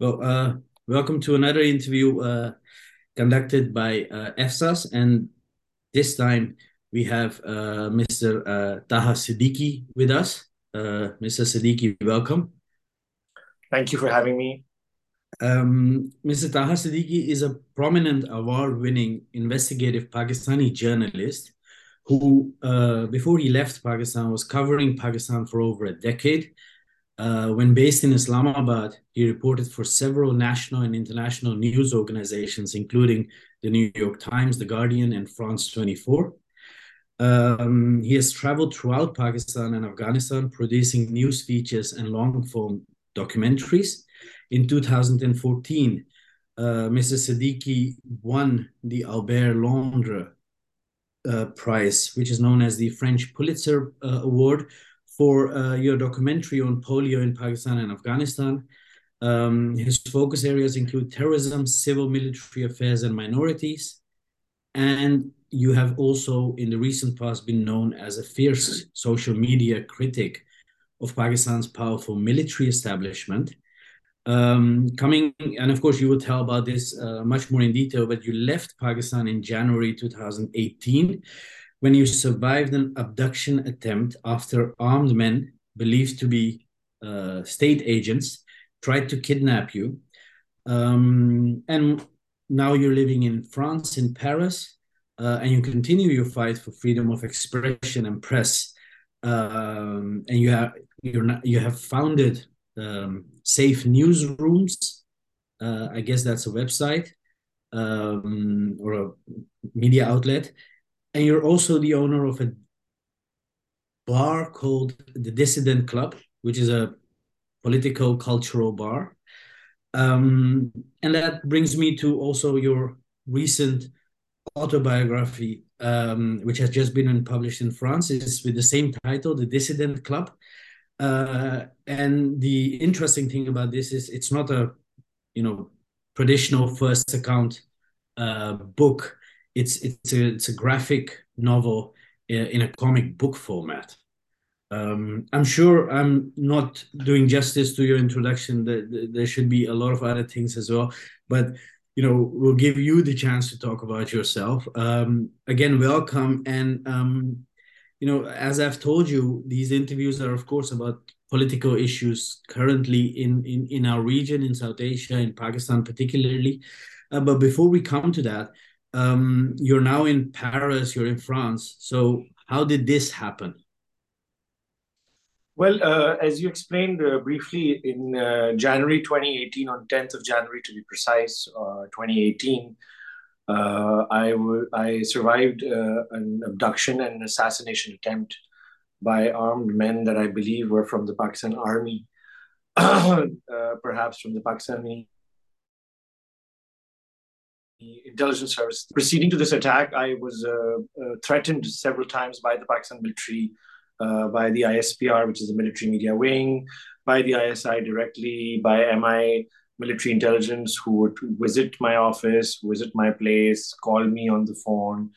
Well, uh, welcome to another interview uh, conducted by uh, EFSAS, and this time we have uh, Mr. Uh, Taha Siddiqui with us. Uh, Mr. Siddiqui, welcome. Thank you for having me. Um, Mr. Taha Siddiqui is a prominent award-winning investigative Pakistani journalist who, uh, before he left Pakistan, was covering Pakistan for over a decade uh, when based in Islamabad, he reported for several national and international news organizations, including the New York Times, The Guardian, and France 24. Um, he has traveled throughout Pakistan and Afghanistan, producing news features and long form documentaries. In 2014, uh, Mr. Siddiqui won the Albert Londres uh, Prize, which is known as the French Pulitzer uh, Award for uh, your documentary on polio in Pakistan and Afghanistan. Um, his focus areas include terrorism, civil military affairs, and minorities. And you have also, in the recent past, been known as a fierce social media critic of Pakistan's powerful military establishment. Um, coming, and of course, you will tell about this uh, much more in detail, but you left Pakistan in January 2018 when you survived an abduction attempt after armed men believed to be uh, state agents tried to kidnap you. Um, and now you're living in France, in Paris, uh, and you continue your fight for freedom of expression and press. Um, and you have you're not, you have founded um, safe newsrooms. Uh, I guess that's a website um, or a media outlet and you're also the owner of a bar called the Dissident Club, which is a political cultural bar. Um, and that brings me to also your recent autobiography, um, which has just been published in France. It's with the same title, The Dissident Club. Uh, and the interesting thing about this is it's not a, you know, traditional first account uh, book it's it's a it's a graphic novel in a comic book format. Um, I'm sure I'm not doing justice to your introduction. There should be a lot of other things as well, but you know we'll give you the chance to talk about yourself. Um, again, welcome, and um, you know as I've told you, these interviews are of course about political issues currently in in in our region, in South Asia, in Pakistan particularly. Uh, but before we come to that, um, you're now in Paris, you're in France. So how did this happen? Well, uh, as you explained uh, briefly, in uh, January 2018, on 10th of January to be precise, uh, 2018, uh, I, I survived uh, an abduction and an assassination attempt by armed men that I believe were from the Pakistan Army, perhaps from the Pakistani intelligence service. Proceeding to this attack, I was uh, uh, threatened several times by the Pakistan military, uh, by the ISPR, which is the military media wing, by the ISI directly, by MI military intelligence, who would visit my office, visit my place, call me on the phone,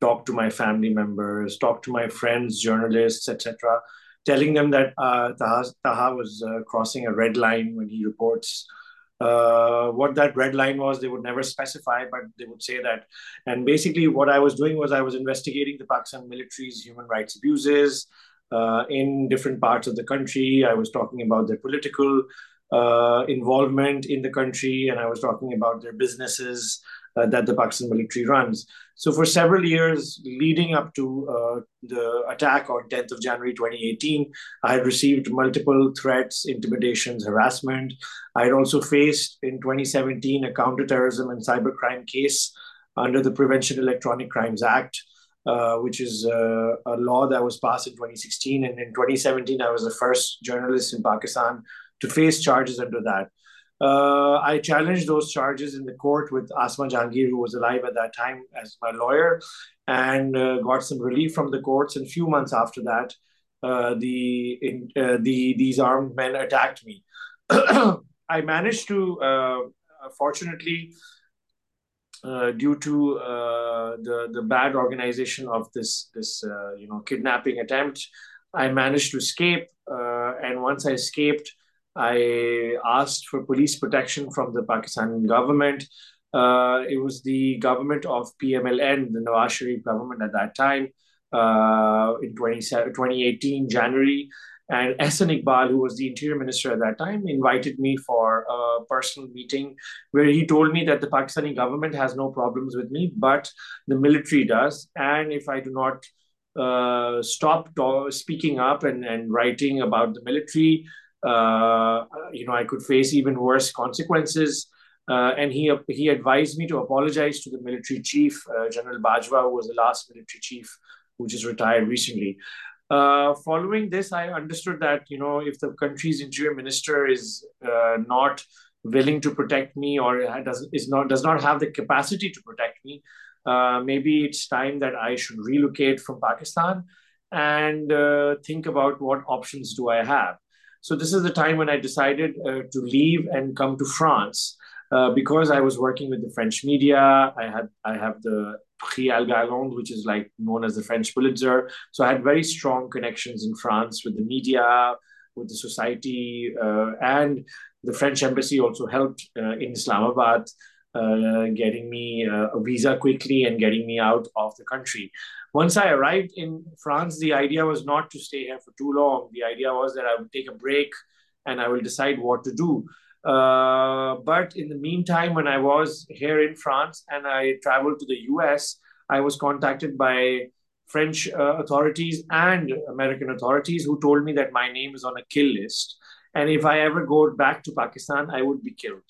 talk to my family members, talk to my friends, journalists, etc., telling them that uh, Taha, Taha was uh, crossing a red line when he reports uh, what that red line was they would never specify but they would say that. And basically what i was doing was i was investigating the pakistan military's human rights abuses uh, in different parts of the country. I was talking about their political uh, involvement in the country and i was talking about their businesses uh, that the Pakistan military runs. So for several years leading up to uh, the attack on 10th of January 2018, I had received multiple threats, intimidations, harassment. I had also faced in 2017 a counterterrorism and cybercrime case under the Prevention Electronic Crimes Act. Uh, which is uh, a law that was passed in 2016. And in 2017, I was the first journalist in Pakistan to face charges under that. Uh, I challenged those charges in the court with Asma Jahangir, who was alive at that time as my lawyer, and uh, got some relief from the courts. And a few months after that, uh, the in, uh, the these armed men attacked me. I managed to, uh, fortunately, uh, due to the the bad organization of this this you know kidnapping attempt, I managed to escape. and once I escaped, I asked for police protection from the Pakistani government. Uh, it was the government of PMLN, the Nawaz Sharif government at that time, uh, in 2018, January. And Ahsan Iqbal, who was the interior minister at that time, invited me for a personal meeting where he told me that the Pakistani government has no problems with me, but the military does. And if I do not uh, stop speaking up and, and writing about the military, uh, you know, I could face even worse consequences. Uh, and he he advised me to apologize to the military chief, uh, General Bajwa, who was the last military chief who just retired recently. Uh, following this, I understood that you know if the country's interior minister is uh, not willing to protect me or does is not does not have the capacity to protect me, uh, maybe it's time that I should relocate from Pakistan and think about what options do I have. So this is the time when I decided uh, to leave and come to France. Uh, because I was working with the French media, I had I have the Prix Elgaland, which is like known as the French Pulitzer. So I had very strong connections in France with the media, with the society, uh, and the French embassy also helped uh, in Islamabad, uh, getting me uh, a visa quickly and getting me out of the country. Once I arrived in France, the idea was not to stay here for too long. The idea was that I would take a break and I will decide what to do. Uh, but in the meantime, when I was here in France and I traveled to the US, I was contacted by French uh, authorities and American authorities who told me that my name is on a kill list. And if I ever go back to Pakistan, I would be killed.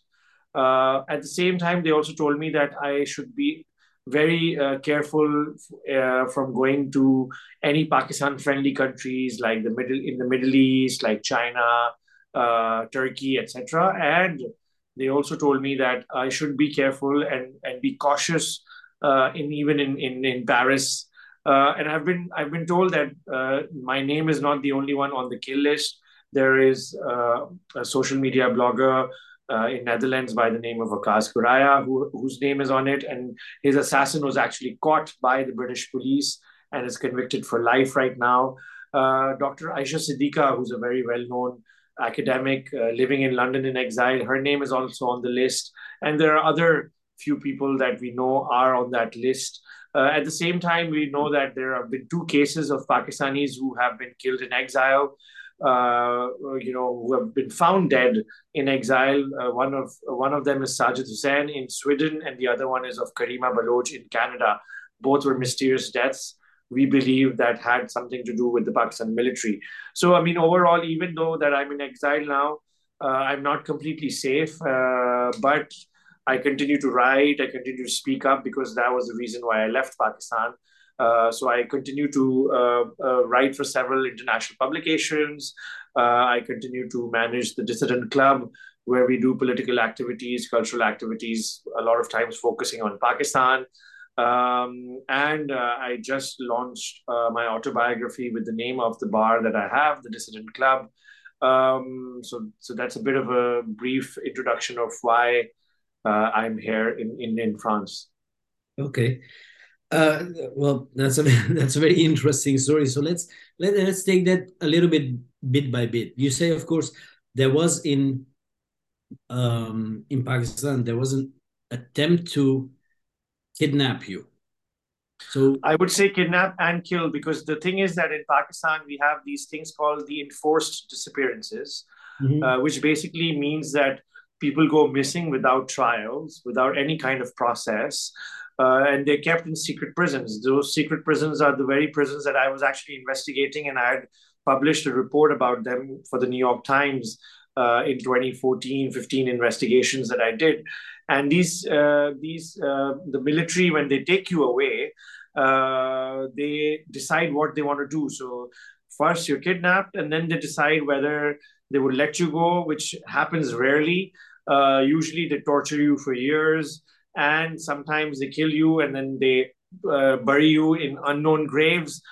Uh, at the same time, they also told me that I should be very uh, careful uh, from going to any Pakistan friendly countries like the middle in the Middle East, like China, uh, Turkey, etc. And they also told me that I should be careful and, and be cautious uh, in even in in, in Paris. Uh, and I've been I've been told that uh, my name is not the only one on the kill list. There is a social media blogger uh, in Netherlands by the name of Waqas Goraya, who, whose name is on it, and his assassin was actually caught by the British police and is convicted for life right now. Dr. Ayesha Siddiqa, who's a very well-known academic uh, living in London in exile. Her name is also on the list. And there are other few people that we know are on that list. Uh, at the same time, we know that there have been two cases of Pakistanis who have been killed in exile. Uh, you know, who have been found dead in exile. Uh, one of one of them is Sajid Hussain in Sweden, and the other one is of Karima Baloch in Canada. Both were mysterious deaths we believe that had something to do with the Pakistan military. So, I mean, overall, even though that I'm in exile now, uh, I'm not completely safe, uh, but I continue to write, I continue to speak up because that was the reason why I left Pakistan. Uh, so I continue to uh, uh, write for several international publications. I continue to manage the Dissident Club, where we do political activities, cultural activities, a lot of times focusing on Pakistan. Um, and uh, I just launched uh, my autobiography with the name of the bar that I have, the Dissident Club. Um, so, so that's a bit of a brief introduction of why uh, I'm here in, in, in France. Okay. Uh, well, that's a that's a very interesting story. So let's let, let's take that a little bit bit by bit. You say, of course, there was in um, in Pakistan there was an attempt to kidnap you. So I would say kidnap and kill because the thing is that in Pakistan we have these things called the enforced disappearances, mm-hmm. uh, which basically means that people go missing without trials, without any kind of process, uh, and they're kept in secret prisons. Those secret prisons are the very prisons that I was actually investigating, and I had published a report about them for the New York Times uh, in 2014 15 investigations that I did. And these, uh, these uh, the military, when they take you away, uh, they decide what they want to do. So first you're kidnapped, and then they decide whether they would let you go, which happens rarely. Uh, usually they torture you for years, and sometimes they kill you, and then they uh, bury you in unknown graves.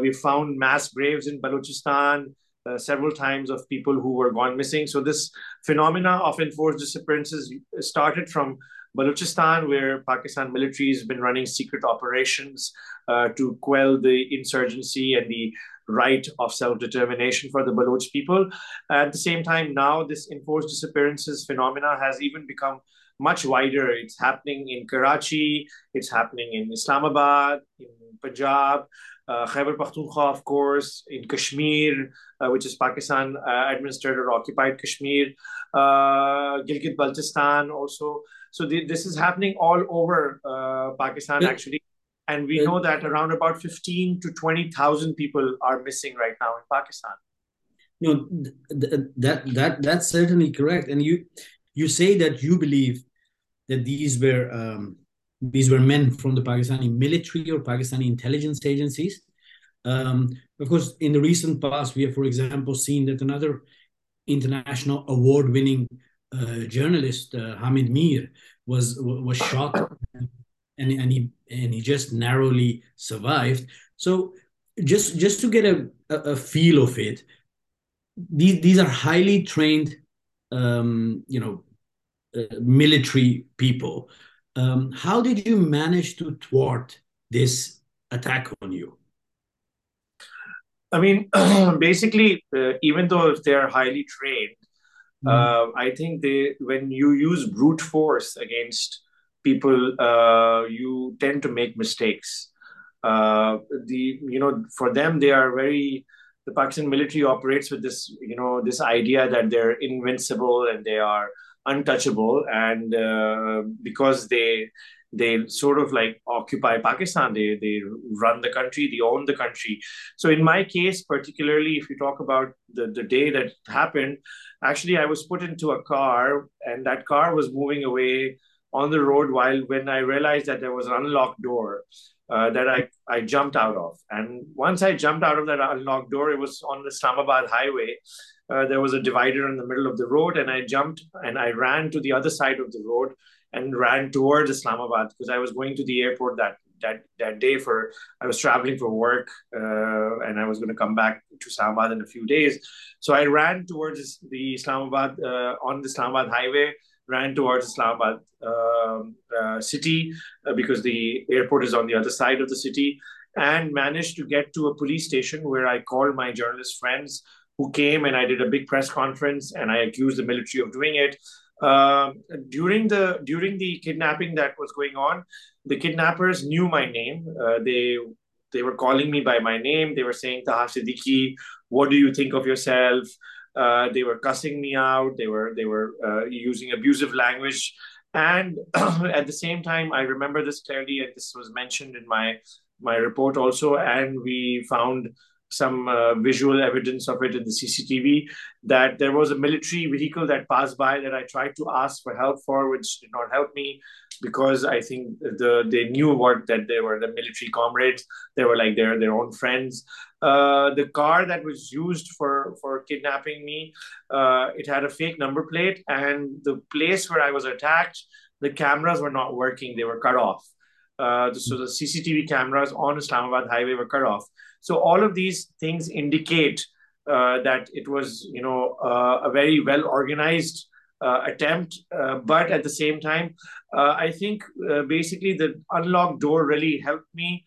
we found mass graves in Balochistan uh, several times of people who were gone missing. So this phenomena of enforced disappearances started from Balochistan, where Pakistan military has been running secret operations uh, to quell the insurgency and the right of self-determination for the Baloch people. At the same time, now this enforced disappearances phenomena has even become much wider. It's happening in Karachi, it's happening in Islamabad, in Punjab, uh, Khyber Pakhtunkhwa, of course, in Kashmir, uh, which is Pakistan uh, administered or occupied Kashmir, uh, Gilgit Baltistan also. So the, this is happening all over uh, Pakistan, actually. And we know that around about 15 to 20,000 people are missing right now in Pakistan. You know, th- that, that, that's certainly correct. And you, you say that you believe that these were um, these were men from the Pakistani military or Pakistani intelligence agencies. Um, of course, in the recent past, we have, for example, seen that another international award-winning uh, journalist, uh, Hamid Mir, was was shot, and and he and he just narrowly survived. So, just just to get a, a feel of it, these these are highly trained, um, you know, military people. Um, how did you manage to thwart this attack on you? I mean, basically, uh, even though if they are highly trained, mm. uh, I think they when you use brute force against people, uh, you tend to make mistakes. Uh, the you know for them they are very the Pakistan military operates with this you know this idea that they're invincible and they are untouchable and uh, because they they sort of like occupy Pakistan. They they run the country. They own the country. So in my case, particularly, if you talk about the the day that happened, actually, I was put into a car, and that car was moving away on the road. While when I realized that there was an unlocked door. Uh, that I, I jumped out of. And once I jumped out of that unlocked door, it was on the Islamabad highway. Uh, there was a divider in the middle of the road, and I jumped and I ran to the other side of the road and ran towards Islamabad because I was going to the airport that that that day for I was traveling for work uh, and I was going to come back to Islamabad in a few days. So I ran towards the Islamabad uh, on the Islamabad highway, ran towards Islamabad um, uh, city uh, because the airport is on the other side of the city, and managed to get to a police station where I called my journalist friends who came and I did a big press conference and I accused the military of doing it. Uh, during the during the kidnapping that was going on, the kidnappers knew my name. Uh, they they were calling me by my name. They were saying, Taha Siddiqui, what do you think of yourself? Uh, they were cussing me out. They were they were uh, using abusive language, and at the same time, I remember this clearly. And this was mentioned in my my report also. And we found some uh, visual evidence of it in the CCTV that there was a military vehicle that passed by that I tried to ask for help for, which did not help me because I think the they knew what that they were the military comrades. They were like their their own friends. Uh, the car that was used for for kidnapping me, uh, it had a fake number plate, and the place where I was attacked, the cameras were not working. They were cut off. Uh, so the CCTV cameras on Islamabad highway were cut off. So all of these things indicate uh, that it was, you know, uh, a very well organized uh, attempt. Uh, but at the same time, uh, I think basically the unlocked door really helped me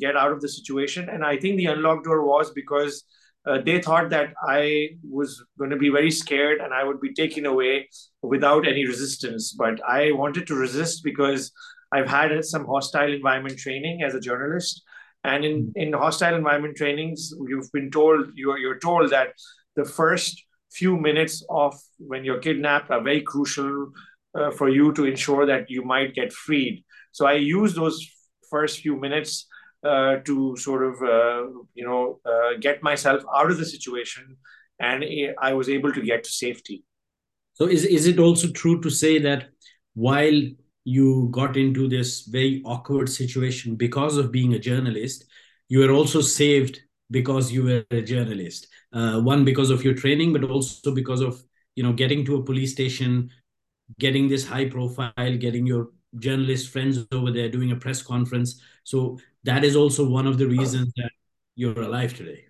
get out of the situation. And I think the unlocked door was because uh, they thought that I was going to be very scared and I would be taken away without any resistance. But I wanted to resist because I've had some hostile environment training as a journalist. And in, in hostile environment trainings, you've been told, you're, you're told that the first few minutes of when you're kidnapped are very crucial uh, for you to ensure that you might get freed. So I use those first few minutes uh, to sort of, uh, you know, uh, get myself out of the situation and I was able to get to safety. So is, is it also true to say that while you got into this very awkward situation because of being a journalist. You were also saved because you were a journalist. Uh, one because of your training, but also because of you know getting to a police station, getting this high profile, getting your journalist friends over there doing a press conference. So that is also one of the reasons that you're alive today.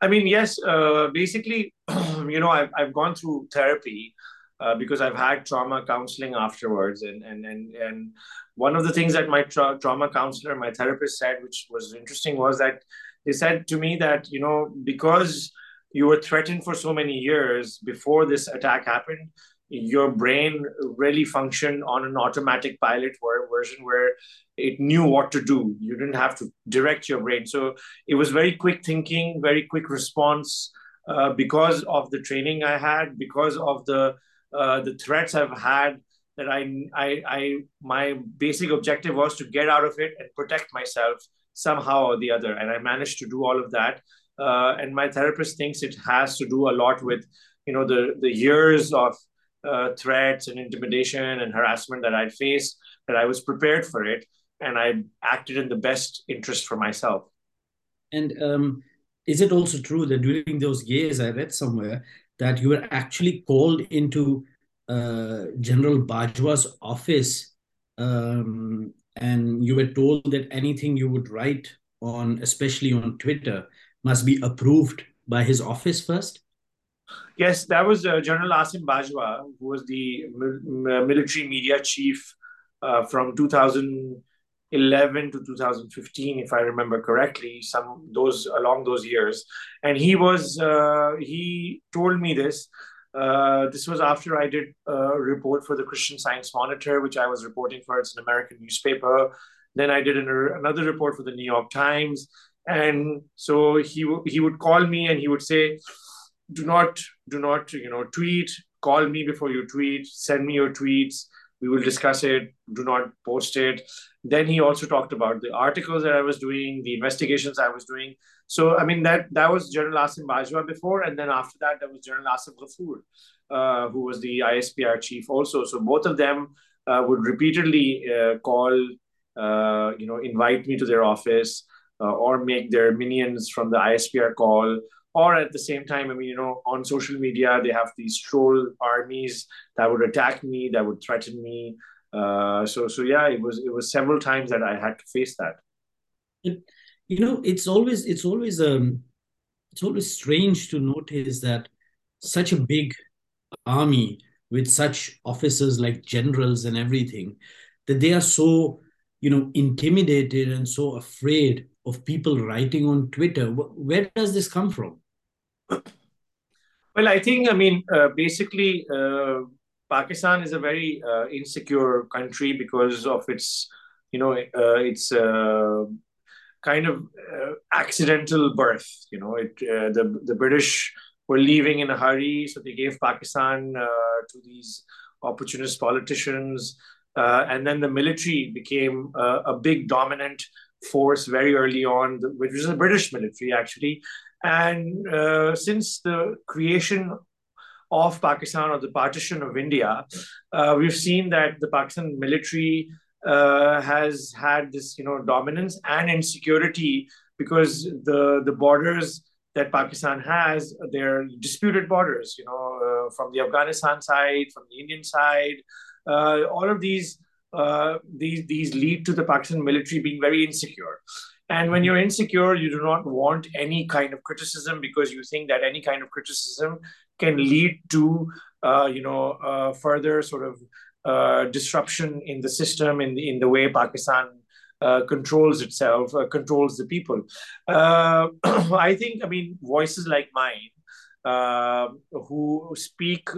I mean, yes. Uh, basically, you know, I've I've gone through therapy uh, because I've had trauma counseling afterwards. And, and, and, and one of the things that my tra- trauma counselor, my therapist said, which was interesting, was that they said to me that, you know, because you were threatened for so many years before this attack happened, your brain really functioned on an automatic pilot version where it knew what to do. You didn't have to direct your brain. So it was very quick thinking, very quick response uh, because of the training I had, because of the uh, the threats I've had. That I, I, I, my basic objective was to get out of it and protect myself somehow or the other, and I managed to do all of that. Uh, and my therapist thinks it has to do a lot with, you know, the the years of uh, threats and intimidation and harassment that I'd faced, that I was prepared for it, and I acted in the best interest for myself. And um, is it also true that during those years, I read somewhere that you were actually called into uh, General Bajwa's office, um, and you were told that anything you would write on, especially on Twitter, must be approved by his office first? Yes, that was uh, General Asim Bajwa, who was the military media chief uh, from 2011 to 2015, if I remember correctly, some those along those years. And he was uh, he told me this. Uh, this was after I did a report for the Christian Science Monitor, which I was reporting for. It's an American newspaper. Then I did an, another report for the New York Times, and so he he would call me and he would say do not do not you know tweet call me before you tweet send me your tweets we will discuss it do not post it then he also talked about the articles that i was doing the investigations i was doing. So i mean that that was general asim bajwa before and then after that there was general asif ghafoor uh, who was the ispr chief also. So both of them uh, would repeatedly uh, call uh, you know invite me to their office uh, or make their minions from the ispr call. Or at the same time i mean you know on social media they have these troll armies that would attack me that would threaten me uh, so so yeah it was it was several times that i had to face that. It, you know it's always it's always um it's always strange to notice that such a big army with such officers like generals and everything that they are so you know intimidated and so afraid of people writing on twitter. Where does this come from? Well, I think, I mean, uh, basically, uh, Pakistan is a very uh, insecure country because of its, you know, uh, its uh, kind of uh, accidental birth. You know, it the the British were leaving in a hurry, so they gave Pakistan to these opportunist politicians, and then the military became a big dominant force very early on, which was the British military actually, and uh, since the creation of Pakistan or the partition of India, uh, we've seen that the Pakistan military uh, has had this, you know, dominance and insecurity because the the borders that Pakistan has, they're disputed borders, you know, uh, from the Afghanistan side, from the Indian side. Uh, all of these uh, these these lead to the Pakistan military being very insecure. And when you're insecure, you do not want any kind of criticism because you think that any kind of criticism can lead to, uh, you know, uh, further sort of uh, disruption in the system, in the in the way Pakistan uh, controls itself, uh, controls the people. Uh, I think, I mean, voices like mine. who speak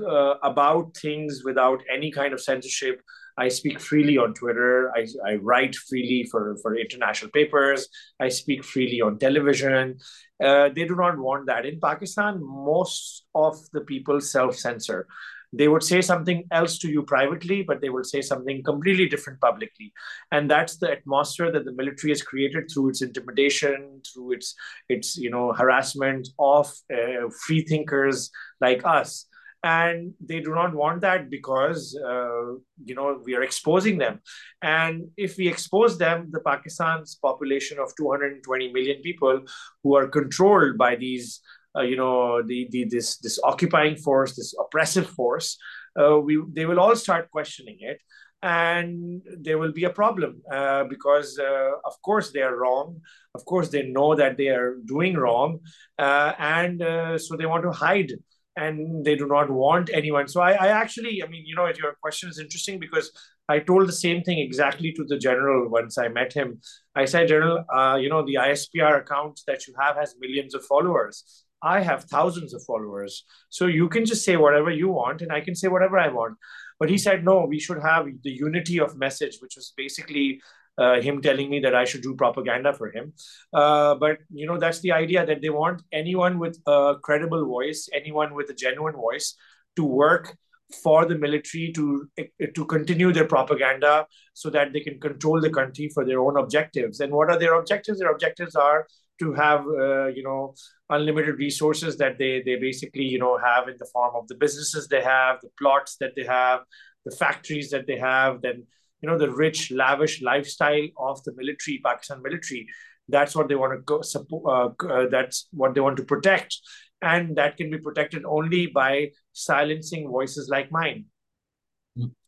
about things without any kind of censorship, I speak freely on Twitter. I, I write freely for, for international papers. I speak freely on television. Uh, they do not want that. In Pakistan, most of the people self censor. They would say something else to you privately, but they will say something completely different publicly. And that's the atmosphere that the military has created through its intimidation, through its, its you know, harassment of uh, free thinkers like us and they do not want that because uh, you know we are exposing them. And if we expose them the pakistan's population of 220 million people who are controlled by these uh, you know the, the this this occupying force this oppressive force uh, we they will all start questioning it and there will be a problem uh, because uh, of course they are wrong. Of course they know that they are doing wrong uh, and uh, so they want to hide and they do not want anyone. So I, I actually, I mean, you know, your question is interesting because I told the same thing exactly to the general once I met him. I said, General, uh, you know, the ISPR account that you have has millions of followers. I have thousands of followers. So you can just say whatever you want, and I can say whatever I want. But he said, no, we should have the unity of message, which was basically uh, him telling me that I should do propaganda for him. Uh, but you know, that's the idea that they want anyone with a credible voice, anyone with a genuine voice, to work for the military to to continue their propaganda so that they can control the country for their own objectives. And what are their objectives? Their objectives are to have uh, you know unlimited resources that they they basically you know have in the form of the businesses they have, the plots that they have, the factories that they have, then you know the rich lavish lifestyle of the military pakistan military that's what they want to go support uh, uh, that's what they want to protect. And that can be protected only by silencing voices like mine.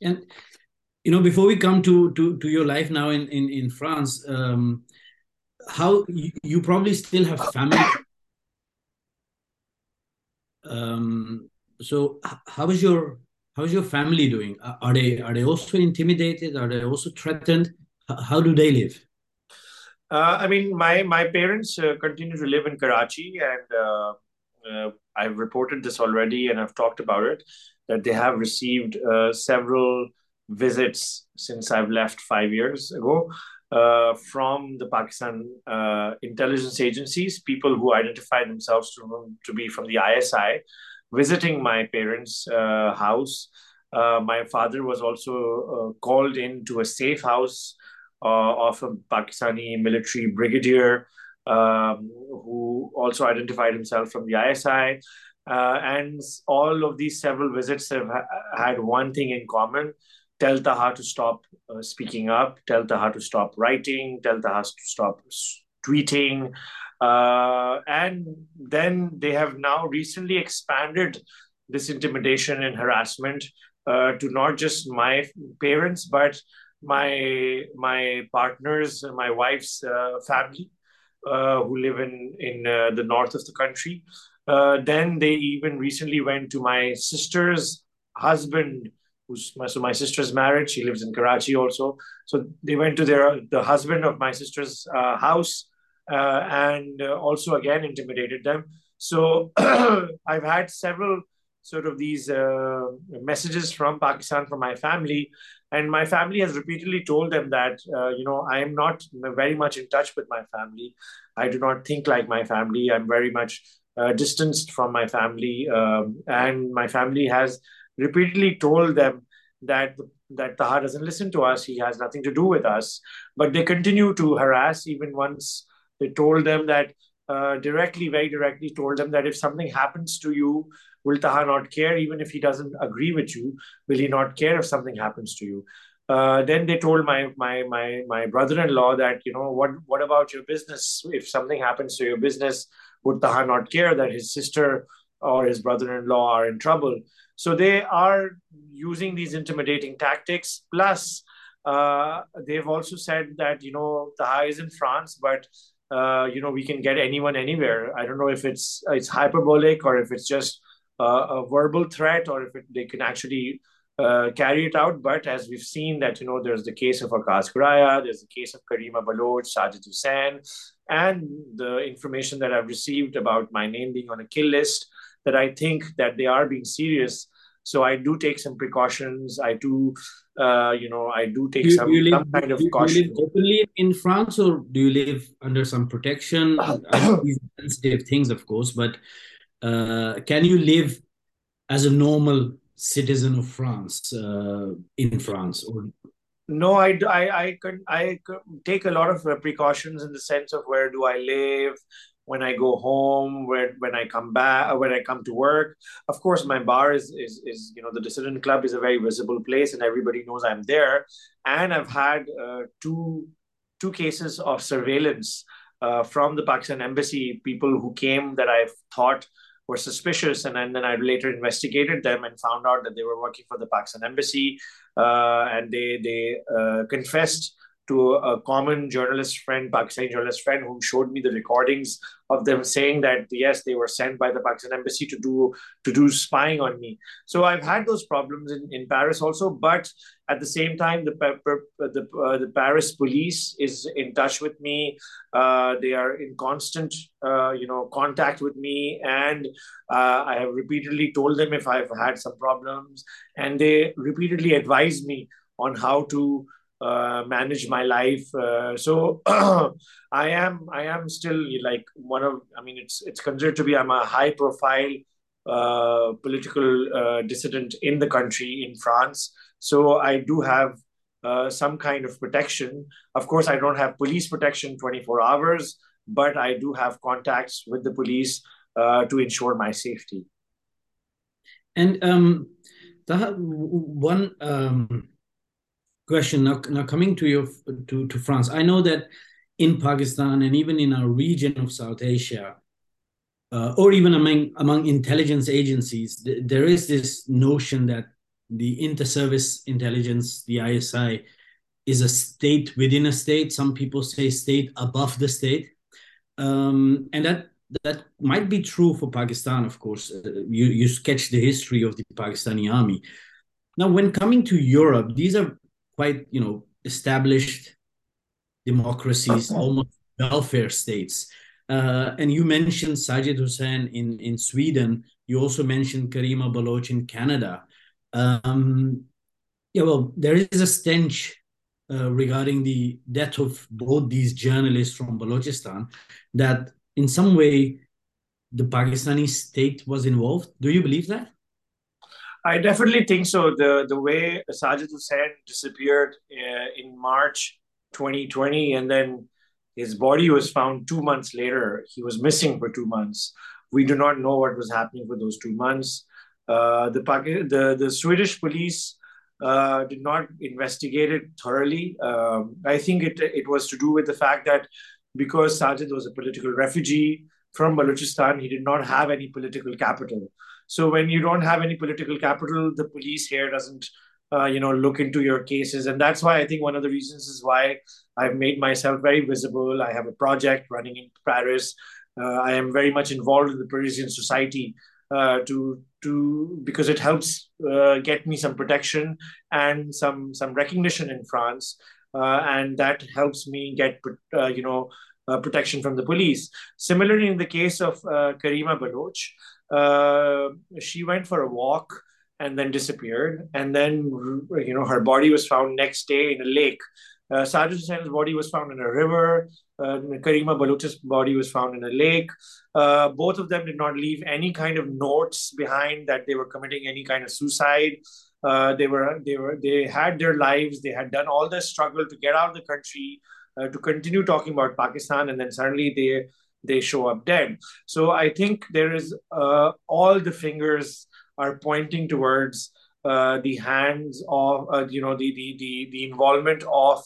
And you know before we come to to, to your life now in in, in france um, how you, you probably still have family. Um, so how is your how's your family doing? Are they are they also intimidated? Are they also threatened? How do they live? Uh, I mean, my my parents uh, continue to live in Karachi, and uh, uh I've reported this already, and I've talked about it that they have received uh, several visits since I've left five years ago. Uh, from the Pakistan intelligence agencies, people who identify themselves to, to be from the ISI, visiting my parents' uh, house. Uh, my father was also uh, called into a safe house of a Pakistani military brigadier um, who also identified himself from the ISI. Uh, and all of these several visits have ha- had one thing in common tell Taha to stop uh, speaking up, tell Taha to stop writing, tell Taha to stop tweeting, uh, and then they have now recently expanded this intimidation and harassment uh, to not just my parents, but my my partners, my wife's uh, family, uh, who live in in uh, the north of the country. Then they even recently went to my sister's husband, who's my, so my sister's married. She lives in Karachi also. So they went to their the husband of my sister's house and uh, also again intimidated them. So I've had several sort of these uh, messages from Pakistan from my family, and my family has repeatedly told them that uh, you know I am not very much in touch with my family. I do not think like my family. I'm very much uh, distanced from my family, um, and my family has repeatedly told them that that Taha doesn't listen to us. He has nothing to do with us, but they continue to harass even once they told them that uh, directly, very directly told them that if something happens to you, will Taha not care? Even if he doesn't agree with you, will he not care if something happens to you? Uh, then they told my my my my brother-in-law that you know what what about your business? If something happens to your business, would Taha not care that his sister or his brother-in-law are in trouble? So they are using these intimidating tactics. Plus, uh, they've also said that you know Taha is in France, but uh, you know we can get anyone anywhere. I don't know if it's it's hyperbolic or if it's just uh, a verbal threat or if it, they can actually uh, carry it out. But as we've seen that you know there's the case of Waqas Goraya, there's the case of Karima Baloch, Sajid Hussain, and the information that I've received about my name being on a kill list. That I think that they are being serious. So I do take some precautions. I do uh, you know, I do take some, live, some kind of caution. Do you live openly in France, or do you live under some protection? sensitive things, of course, but uh, can you live as a normal citizen of France uh, in France, or no, I, I, I, can, I take a lot of precautions in the sense of where do I live, when I go home, when when I come back, when I come to work. Of course, my bar is is is you know the Dissident Club is a very visible place, and everybody knows I'm there. And I've had uh, two two cases of surveillance uh, from the Pakistan embassy, people who came that I thought were suspicious, and then, then I later investigated them and found out that they were working for the Pakistan embassy, uh, and they they uh, confessed to a common journalist friend, Pakistani journalist friend, who showed me the recordings of them saying that yes, they were sent by the Pakistan embassy to do to do spying on me. So I've had those problems in, in Paris also, but at the same time, the the uh, the Paris police is in touch with me. Uh, they are in constant uh, you know contact with me, and uh, I have repeatedly told them if I've had some problems, and they repeatedly advise me on how to manage my life. Uh, so I am I am still like one of I mean it's it's considered to be I'm a high profile uh, political uh, dissident in the country in France. So I do have uh, some kind of protection. Of course, I don't have police protection 24 hours, but I do have contacts with the police uh, to ensure my safety. And um, one um, question now, now coming to your to, to France, I know that in Pakistan and even in our region of South Asia, uh, or even among among intelligence agencies, th there is this notion that the inter-service intelligence, the ISI, is a state within a state. Some people say state above the state, um, and that that might be true for Pakistan. Of course, uh, you you sketch the history of the Pakistani army. Now, when coming to Europe, these are quite you know established democracies, almost welfare states. Uh, and you mentioned Sajid Hussain in in Sweden. You also mentioned Karima Baloch in Canada. Um, yeah, well, there is a stench uh, regarding the death of both these journalists from Balochistan that in some way the Pakistani state was involved. Do you believe that? I definitely think so. The the way Sajid Hussain disappeared uh, in March 2020, and then his body was found two months later. He was missing for two months. We do not know what was happening for those two months. Uh, the, the the Swedish police uh, did not investigate it thoroughly. Um, I think it it was to do with the fact that because Sajid was a political refugee from Balochistan, he did not have any political capital. So when you don't have any political capital, the police here doesn't, uh, you know, look into your cases, and that's why I think one of the reasons is why I've made myself very visible. I have a project running in Paris. Uh, I am very much involved in the Parisian society uh, to to because it helps uh, get me some protection and some some recognition in France, uh, and that helps me get uh, you know protection from the police. Similarly, in the case of Karima Baloch, uh, she went for a walk and then disappeared. And then, you know, her body was found next day in a lake. Uh, Sajid body was found in a river. Uh, Karima Baloch's body was found in a lake. Uh, both of them did not leave any kind of notes behind that they were committing any kind of suicide. Uh, they were they were they had their lives. They had done all the struggle to get out of the country, uh, to continue talking about Pakistan, and then suddenly they they show up dead. So I think there is uh, all the fingers are pointing towards uh, the hands of uh, you know the, the the the involvement of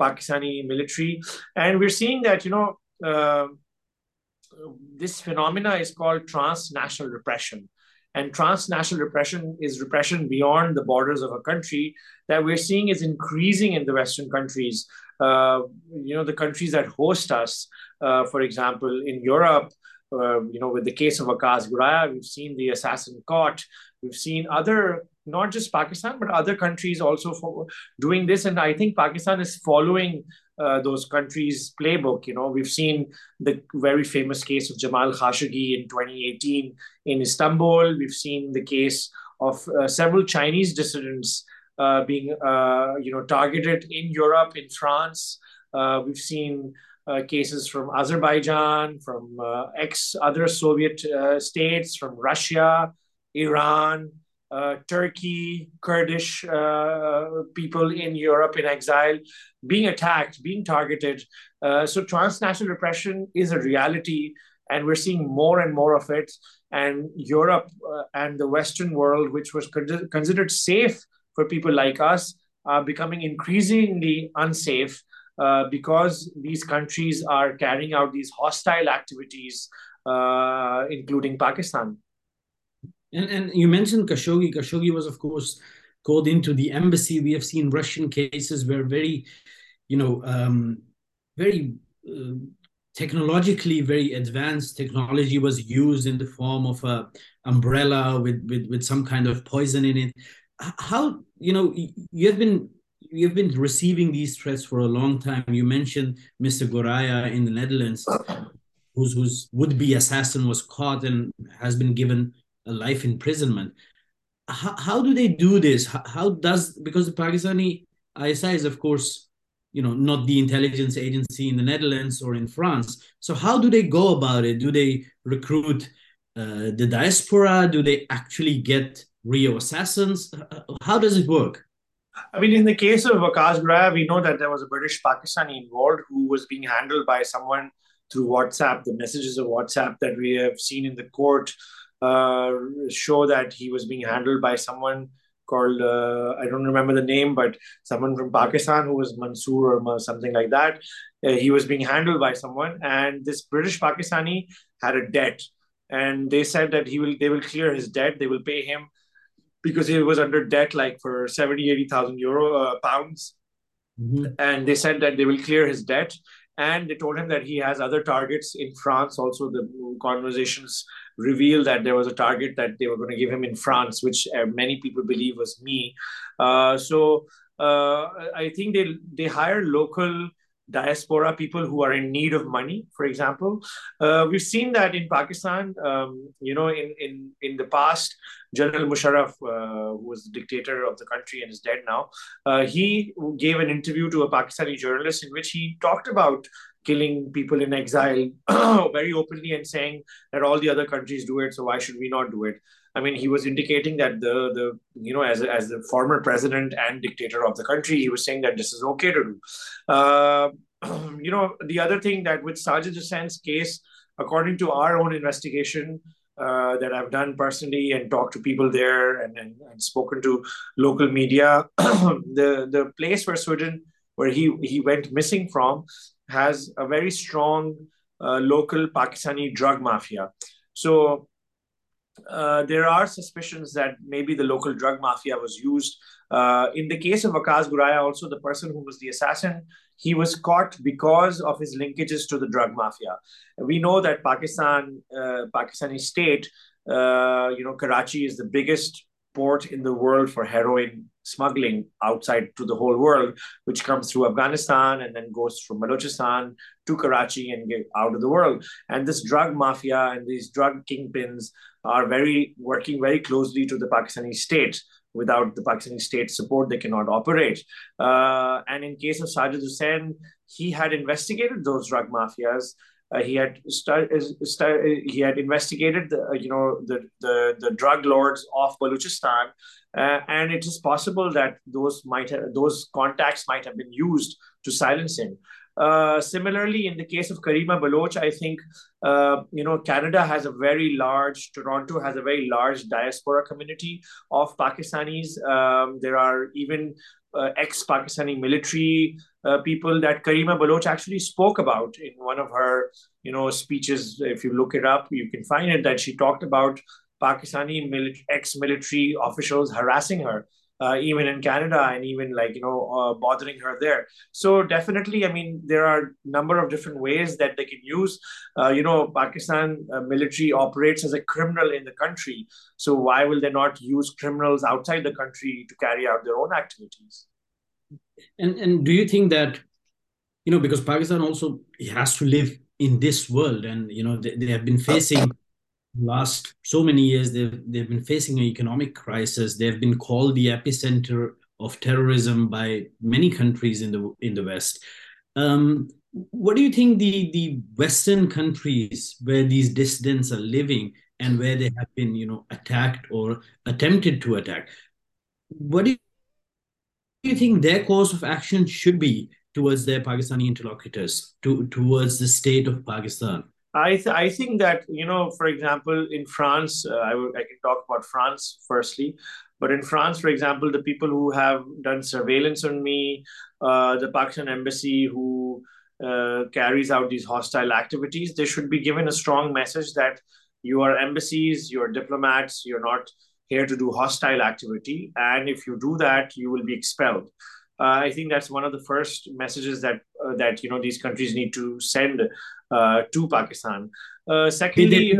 Pakistani military, and we're seeing that you know uh, this phenomena is called transnational repression. And transnational repression is repression beyond the borders of a country that we're seeing is increasing in the Western countries. Uh, you know, the countries that host us, uh, for example, in Europe, uh, you know, with the case of Waqas Goraya, we've seen the assassin caught. We've seen other, not just Pakistan, but other countries also for doing this. And I think Pakistan is following uh, those countries' playbook. You know, we've seen the very famous case of Jamal Khashoggi in 2018 in Istanbul. We've seen the case of uh, several Chinese dissidents uh, being, uh, you know, targeted in Europe, in France. Uh, we've seen uh, cases from Azerbaijan, from uh, ex other Soviet uh, states, from Russia, Iran, uh, Turkey, Kurdish uh, people in Europe in exile being attacked, being targeted. So transnational repression is a reality, and we're seeing more and more of it. And Europe and the Western world, which was con- considered safe for people like us, are becoming increasingly unsafe uh, because these countries are carrying out these hostile activities, uh, including Pakistan. And, and you mentioned Khashoggi. Khashoggi was, of course, called into the embassy. We have seen Russian cases where very you know, um, very uh, technologically very advanced technology was used in the form of a umbrella with, with, with some kind of poison in it. How, you know, you have been you've been receiving these threats for a long time. You mentioned Mr. Goraya in the Netherlands, whose whose would-be assassin was caught and has been given a life imprisonment. How, how do they do this? How, does because the Pakistani ISI is of course you know not the intelligence agency in the Netherlands or in France. So how do they go about it? Do they recruit uh, the diaspora? Do they actually get Rio assassins? How does it work? I mean, in the case of Waqas Goraya, we know that there was a British Pakistani involved who was being handled by someone through WhatsApp. The messages of WhatsApp that we have seen in the court uh, show that he was being handled by someone called uh, I don't remember the name, but someone from Pakistan who was Mansoor or something like that. Uh, he was being handled by someone, and this British Pakistani had a debt, and they said that he will they will clear his debt. They will pay him because he was under debt like for 70 80,000 euro uh, pounds. Mm-hmm. and they said that they will clear his debt. And they told him that he has other targets in France also. The conversations revealed that there was a target that they were going to give him in France which uh, many people believe was me. Uh, so uh, I think they they hire local diaspora people who are in need of money for example. Uh, we've seen that in pakistan um, you know in, in in the past general musharraf uh, who was the dictator of the country and is dead now uh, he gave an interview to a pakistani journalist in which he talked about killing people in exile very openly and saying that all the other countries do it so why should we not do it I mean, he was indicating that the the you know as as the former president and dictator of the country, he was saying that this is okay to do. Uh, you know, the other thing that with Sajid Hussain's case, according to our own investigation uh, that I've done personally and talked to people there and, and, and spoken to local media, the the place where Sweden where he he went missing from has a very strong uh, local Pakistani drug mafia. So uh, there are suspicions that maybe the local drug mafia was used. Uh, in the case of Waqas Goraya, also the person who was the assassin, he was caught because of his linkages to the drug mafia. We know that Pakistan, uh, Pakistani state, uh, you know, Karachi is the biggest port in the world for heroin smuggling outside to the whole world, which comes through Afghanistan and then goes from Balochistan to Karachi and get out of the world. And this drug mafia and these drug kingpins are very working very closely to the Pakistani state. Without the Pakistani state support, they cannot operate. Uh, and in case of Sajid Hussain, he had investigated those drug mafias. Uh, he had start, start, he had investigated the uh, you know the, the the drug lords of Balochistan, uh, and it is possible that those might those contacts might have been used to silence him. Uh, similarly, in the case of Karima Baloch, I think uh, you know Canada has a very large, Toronto has a very large diaspora community of Pakistanis. Um, there are even uh, ex-Pakistani military uh, people that Karima Baloch actually spoke about in one of her you know speeches. If you look it up, you can find it that she talked about Pakistani ex-military officials harassing her uh, even in Canada and even like you know uh, bothering her there. So definitely, I mean, there are a number of different ways that they can use. Uh, you know, Pakistan uh, military operates as a criminal in the country. So why will they not use criminals outside the country to carry out their own activities? And and do you think that you know because Pakistan also has to live in this world and you know they, they have been facing last so many years they've they've been facing an economic crisis. They've been called the epicenter of terrorism by many countries in the in the west. Um, what do you think the the western countries where these dissidents are living and where they have been you know attacked or attempted to attack what do you think their course of action should be towards their pakistani interlocutors to, towards the state of pakistan I th- I think that you know, for example, in France, uh, I, w- I can talk about France firstly, but in France, for example, the people who have done surveillance on me, uh, the Pakistan embassy who uh, carries out these hostile activities, they should be given a strong message that you are embassies, you're diplomats, you're not here to do hostile activity, and if you do that, you will be expelled. Uh, I think that's one of the first messages that uh, that you know these countries need to send to Pakistan. Uh, secondly,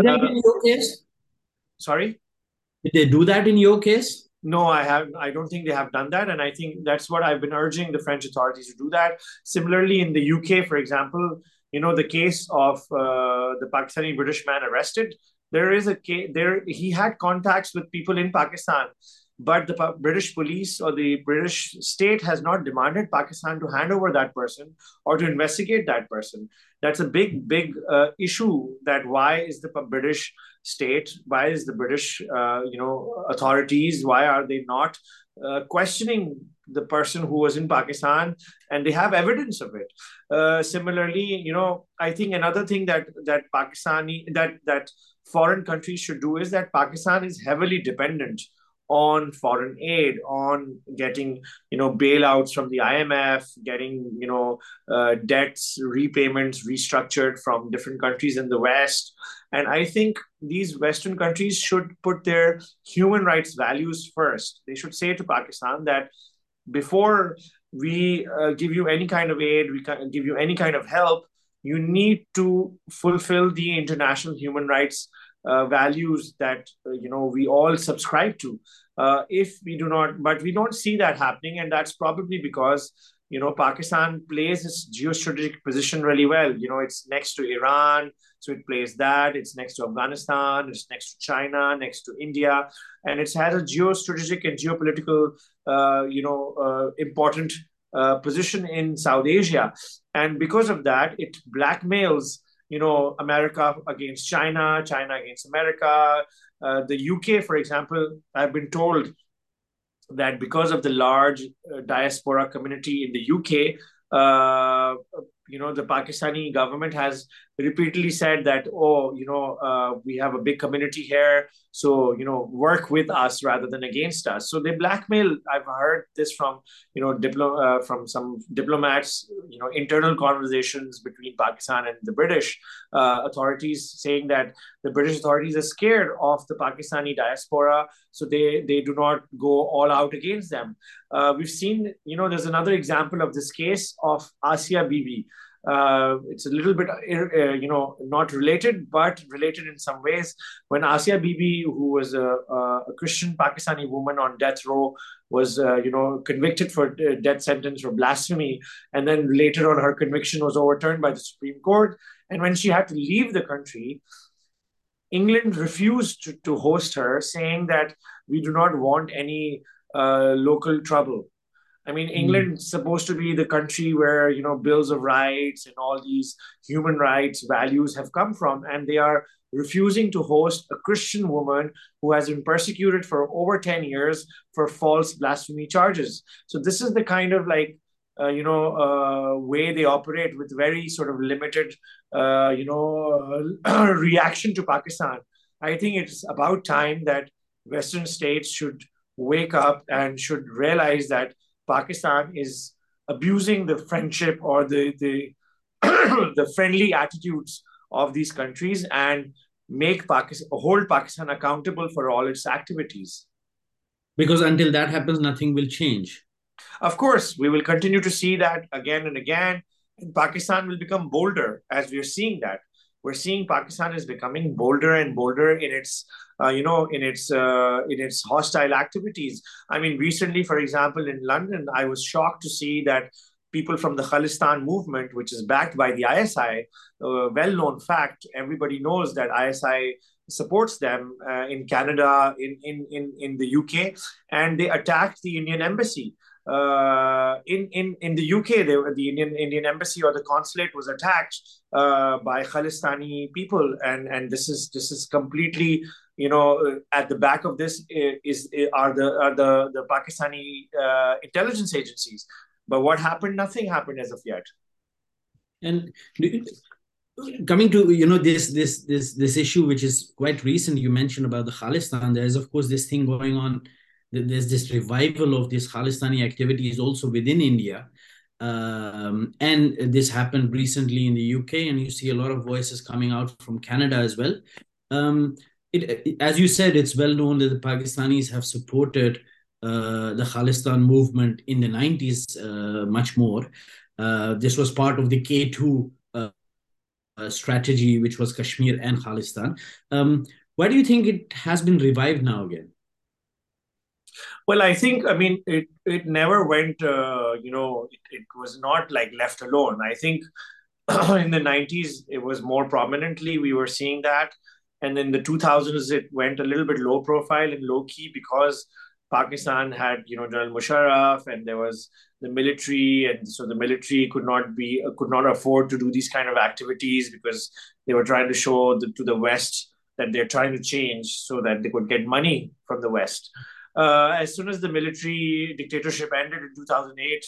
sorry, did they do that in your case? No, I have. I don't think they have done that, and I think that's what I've been urging the French authorities to do that. Similarly, in the UK, for example, you know the case of uh, the Pakistani British man arrested. There is a case there. He had contacts with people in Pakistan, but the British police or the British state has not demanded Pakistan to hand over that person or to investigate that person. That's a big, big uh, issue. That why is the British state why is the british uh, you know authorities why are they not uh, questioning the person who was in pakistan and they have evidence of it uh, similarly you know i think another thing that that pakistani that that foreign countries should do is that pakistan is heavily dependent on foreign aid, on getting you know bailouts from the IMF, getting you know uh, debts repayments restructured from different countries in the West, and I think these Western countries should put their human rights values first. They should say to Pakistan that before we uh, give you any kind of aid, we can give you any kind of help, you need to fulfill the international human rights uh, values that uh, you know we all subscribe to uh, if we do not but we don't see that happening. And that's probably because you know pakistan plays its geostrategic position really well. You know it's next to iran so it plays that. It's next to afghanistan. It's next to china next to india. And it has a geostrategic and geopolitical uh, you know uh, important uh, position in south asia. And because of that it blackmails you know, America against China, China against America. Uh, the UK, for example, I've been told that because of the large uh, diaspora community in the UK, uh, you know, the Pakistani government has repeatedly said that, oh, you know, uh, we have a big community here, so you know, work with us rather than against us. So they blackmail. I've heard this from you know, diplo- uh, from some diplomats. You know, internal conversations between Pakistan and the British uh, authorities saying that the British authorities are scared of the Pakistani diaspora, so they they do not go all out against them. Uh, we've seen, you know, there's another example of this case of Asia Bibi. Uh, it's a little bit, uh, you know, not related, but related in some ways. When Asia Bibi, who was a, a Christian Pakistani woman on death row, was, uh, you know, convicted for death sentence for blasphemy, and then later on her conviction was overturned by the Supreme Court. And when she had to leave the country, England refused to, to host her, saying that we do not want any uh, local trouble. I mean, hmm. England's supposed to be the country where you know bills of rights and all these human rights values have come from, and they are refusing to host a Christian woman who has been persecuted for over ten years for false blasphemy charges. So this is the kind of like uh, you know uh, way they operate with very sort of limited uh, you know reaction to Pakistan. I think it's about time that Western states should wake up and should realize that Pakistan is abusing the friendship or the the the friendly attitudes of these countries and make Pakistan hold Pakistan accountable for all its activities. Because until that happens, nothing will change. Of course, we will continue to see that again and again. And Pakistan will become bolder as we are seeing that. We're seeing Pakistan is becoming bolder and bolder in its uh, you know, in its uh, in its hostile activities. I mean, recently, for example, in London, I was shocked to see that people from the Khalistan movement, which is backed by the ISI, a well-known fact. Everybody knows that ISI supports them uh, in Canada, in, in in in the UK, and they attacked the Indian embassy. Uh, in in in the UK, they, the Indian Indian embassy or the consulate was attacked uh, by Khalistani people, and and this is this is completely you know, uh, at the back of this is, is are the are the the Pakistani uh, intelligence agencies. But what happened? Nothing happened as of yet. And coming to you know this this this this issue, which is quite recent, you mentioned about the Khalistan. There is of course this thing going on. There's this revival of this Khalistani activities also within India. Um, and this happened recently in the UK, and you see a lot of voices coming out from Canada as well. Um, it, as you said, it's well known that the Pakistanis have supported uh, the Khalistan movement in the 90s uh, much more. Uh, this was part of the K2 uh, uh, strategy, which was Kashmir and Khalistan. Um, why do you think it has been revived now again? Well, I think I mean it. It never went. Uh, you know, it, it was not like left alone. I think in the 90s it was more prominently we were seeing that and in the 2000s it went a little bit low profile and low key because pakistan had you know general musharraf and there was the military. And so the military could not be could not afford to do these kind of activities because they were trying to show the, to the west that they're trying to change so that they could get money from the west. Uh, as soon as the military dictatorship ended in 2008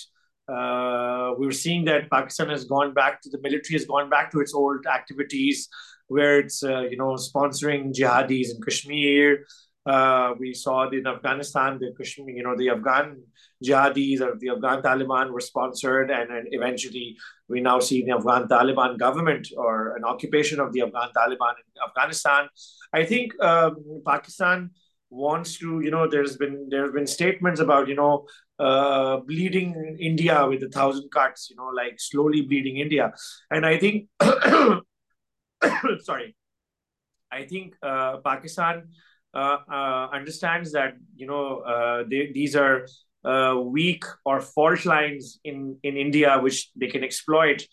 uh, we were seeing that Pakistan has gone back to the military has gone back to its old activities where it's uh, you know sponsoring jihadis in Kashmir. Uh, we saw it in Afghanistan the Kashmir, you know, the Afghan jihadis or the Afghan Taliban were sponsored, and, and eventually we now see the Afghan Taliban government or an occupation of the Afghan Taliban in Afghanistan. I think um, Pakistan wants to you know there's been there have been statements about you know uh, bleeding india with a thousand cuts you know like slowly bleeding india and i think sorry i think uh, pakistan uh, uh, understands that you know uh, they, these are uh, weak or fault lines in in india which they can exploit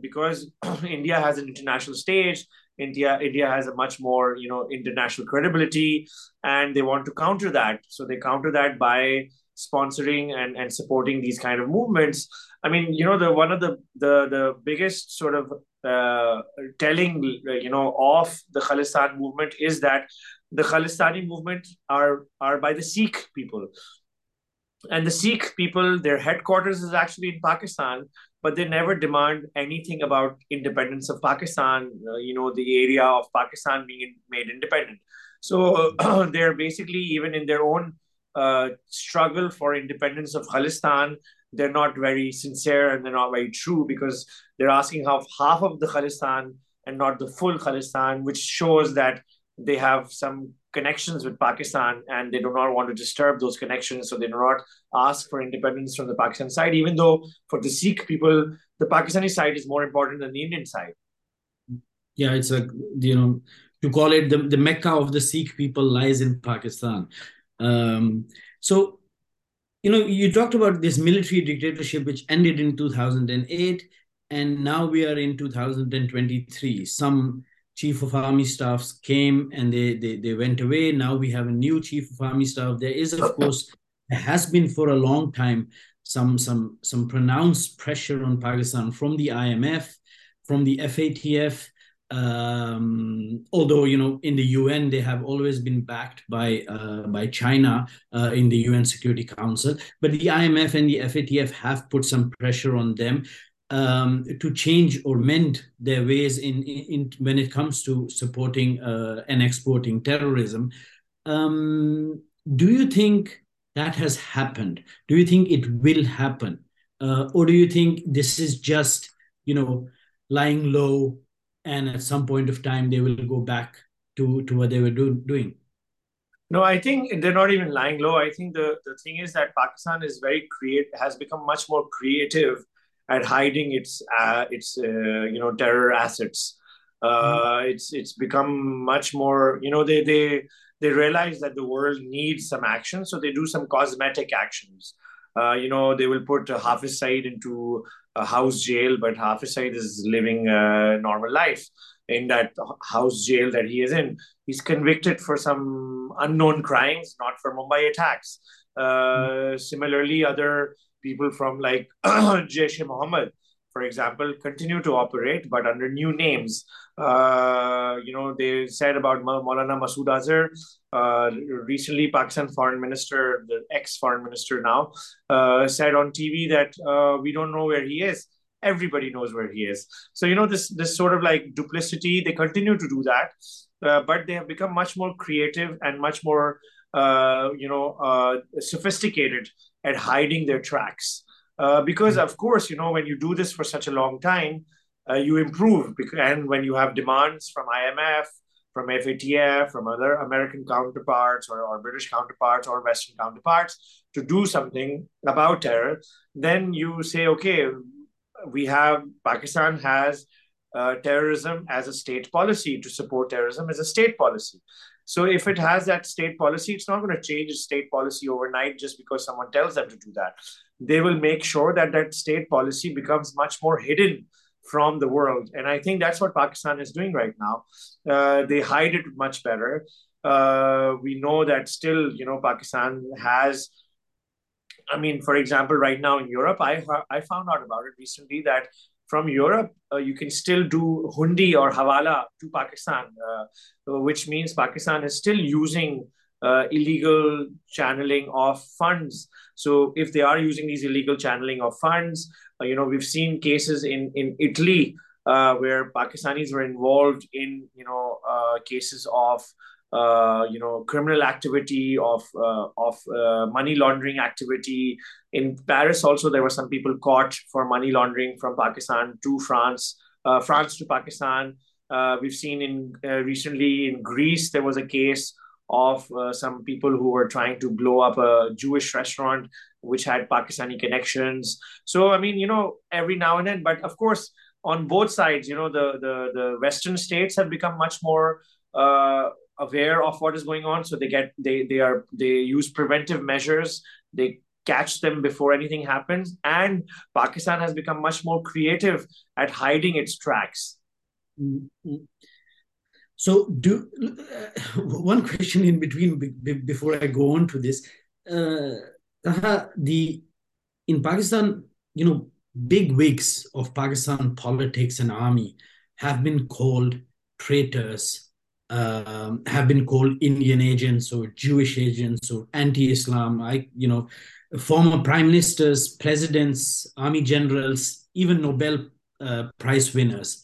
because india has an international stage India India has a much more you know international credibility, and they want to counter that. So they counter that by sponsoring and, and supporting these kind of movements. I mean, you know, the one of the the the biggest sort of uh, telling you know of the Khalistan movement is that the Khalistani movement are are by the Sikh people. And the Sikh people, their headquarters is actually in Pakistan, but they never demand anything about independence of Pakistan, uh, you know, the area of Pakistan being made independent. So uh, they're basically, even in their own uh, struggle for independence of Khalistan, they're not very sincere and they're not very true because they're asking half, half of the Khalistan and not the full Khalistan, which shows that they have some connections with Pakistan and they do not want to disturb those connections. So they do not ask for independence from the Pakistan side, even though for the Sikh people, the Pakistani side is more important than the Indian side. Yeah, it's like, you know, to call it the, the Mecca of the Sikh people lies in Pakistan. Um, so, you know, you talked about this military dictatorship which ended in 2008, and now we are in 2023. Some chief of army staffs came and they, they they went away now we have a new chief of army staff there is of course there has been for a long time some some some pronounced pressure on pakistan from the imf from the fatf um, although you know in the UN they have always been backed by uh, by China uh, in the UN Security Council, but the IMF and the FATF have put some pressure on them um, to change or mend their ways in, in, in when it comes to supporting uh, and exporting terrorism. Um, do you think that has happened? Do you think it will happen, uh, or do you think this is just you know lying low, and at some point of time they will go back to to what they were do, doing? No, I think they're not even lying low. I think the, the thing is that Pakistan is very create has become much more creative at hiding its uh, its uh, you know terror assets. Uh, mm. It's it's become much more you know they they they realize that the world needs some action, so they do some cosmetic actions. Uh, you know they will put Hafiz Saeed into a house jail, but Hafiz Saeed is living a normal life in that house jail that he is in. He's convicted for some unknown crimes, not for Mumbai attacks. Uh, mm. Similarly, other people from like Jaish Muhammad, for example, continue to operate, but under new names. Uh, you know, they said about Maulana Masood Azhar. Uh, recently, Pakistan foreign minister, the ex-foreign minister now, uh, said on TV that uh, we don't know where he is. Everybody knows where he is. So you know this this sort of like duplicity. They continue to do that, uh, but they have become much more creative and much more uh, you know uh, sophisticated at hiding their tracks. Uh, because of course, you know, when you do this for such a long time, uh, you improve. And when you have demands from IMF, from FATF, from other American counterparts or, or British counterparts or Western counterparts to do something about terror, then you say, okay, we have Pakistan has uh, terrorism as a state policy to support terrorism as a state policy. So if it has that state policy, it's not going to change its state policy overnight just because someone tells them to do that. They will make sure that that state policy becomes much more hidden from the world. And I think that's what Pakistan is doing right now. Uh, they hide it much better. Uh, we know that still, you know, Pakistan has. I mean, for example, right now in Europe, I I found out about it recently that from Europe, uh, you can still do hundi or hawala to Pakistan, uh, which means Pakistan is still using uh, illegal channeling of funds. So if they are using these illegal channeling of funds, you know, we've seen cases in in Italy uh, where Pakistanis were involved in you know uh, cases of uh, you know criminal activity of uh, of uh, money laundering activity. In paris also there were some people caught for money laundering from pakistan to france uh, france to pakistan. We've seen in recently in greece there was a case of some people who were trying to blow up a jewish restaurant which had pakistani connections. So i mean you know every now and then but of course on both sides you know the the, the western states have become much more uh, aware of what is going on. So they get they they are they use preventive measures. They catch them before anything happens. And pakistan has become much more creative at hiding its tracks. Mm-hmm. so do uh, one question in between before i go on to this uh, the in pakistan you know big wigs of pakistan politics and army have been called traitors um, have been called Indian agents or Jewish agents or anti-Islam. I, you know, former prime ministers, presidents, army generals, even Nobel uh, Prize winners.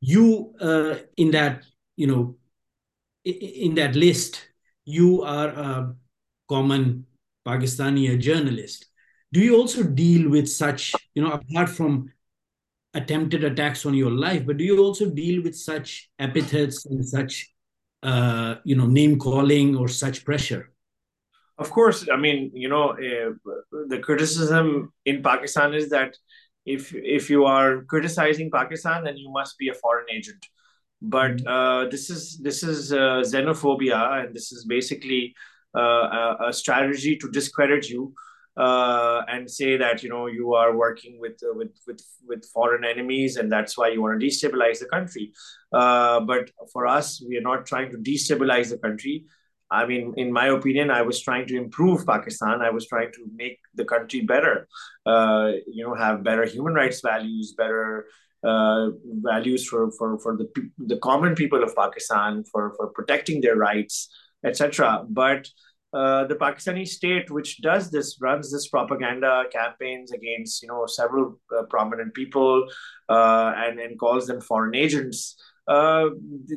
You uh, in that, you know, in that list, you are a common Pakistani journalist. Do you also deal with such, you know, apart from attempted attacks on your life, but do you also deal with such epithets and such uh, you know name calling or such pressure of course i mean you know uh, the criticism in pakistan is that if if you are criticizing pakistan then you must be a foreign agent but mm-hmm. uh, this is this is uh, xenophobia and this is basically a, a, strategy to discredit you uh, and say that you know you are working with uh, with with with foreign enemies and that's why you want to destabilize the country. Uh, but for us, we are not trying to destabilize the country. I mean, in my opinion, I was trying to improve Pakistan. I was trying to make the country better. Uh, you know, have better human rights values, better uh, values for for for the the common people of Pakistan, for for protecting their rights, etc. But uh, the Pakistani state, which does this, runs this propaganda campaigns against, you know, several uh, prominent people, uh, and and calls them foreign agents. Uh,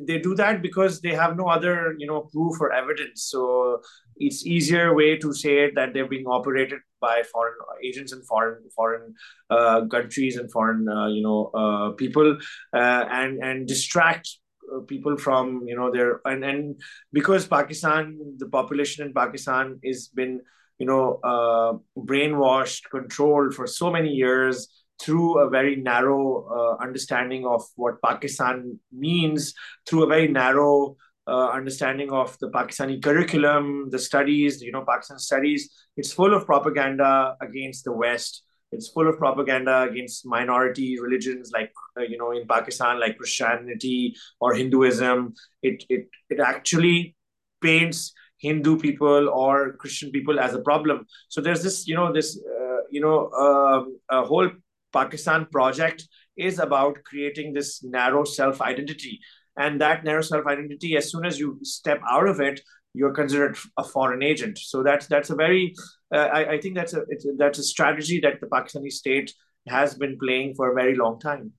they do that because they have no other, you know, proof or evidence. So it's easier way to say that they're being operated by foreign agents and foreign foreign uh, countries and foreign, you know, people, and and distract uh, people from you know their and and because Pakistan, the population in Pakistan has been you know uh, brainwashed, controlled for so many years through a very narrow uh, understanding of what Pakistan means, through a very narrow uh, understanding of the Pakistani curriculum, the studies, you know, Pakistan studies. It's full of propaganda against the West. It's full of propaganda against minority religions, like uh, you know, in Pakistan, like Christianity or Hinduism. It it it actually paints Hindu people or Christian people as a problem. So there's this, you know, this, uh, you know, uh, a whole Pakistan project is about creating this narrow self identity, and that narrow self identity, as soon as you step out of it, you're considered a foreign agent. So that's that's a very Uh, I, I, think that's a that's a strategy that the Pakistani state has been playing for a very long time.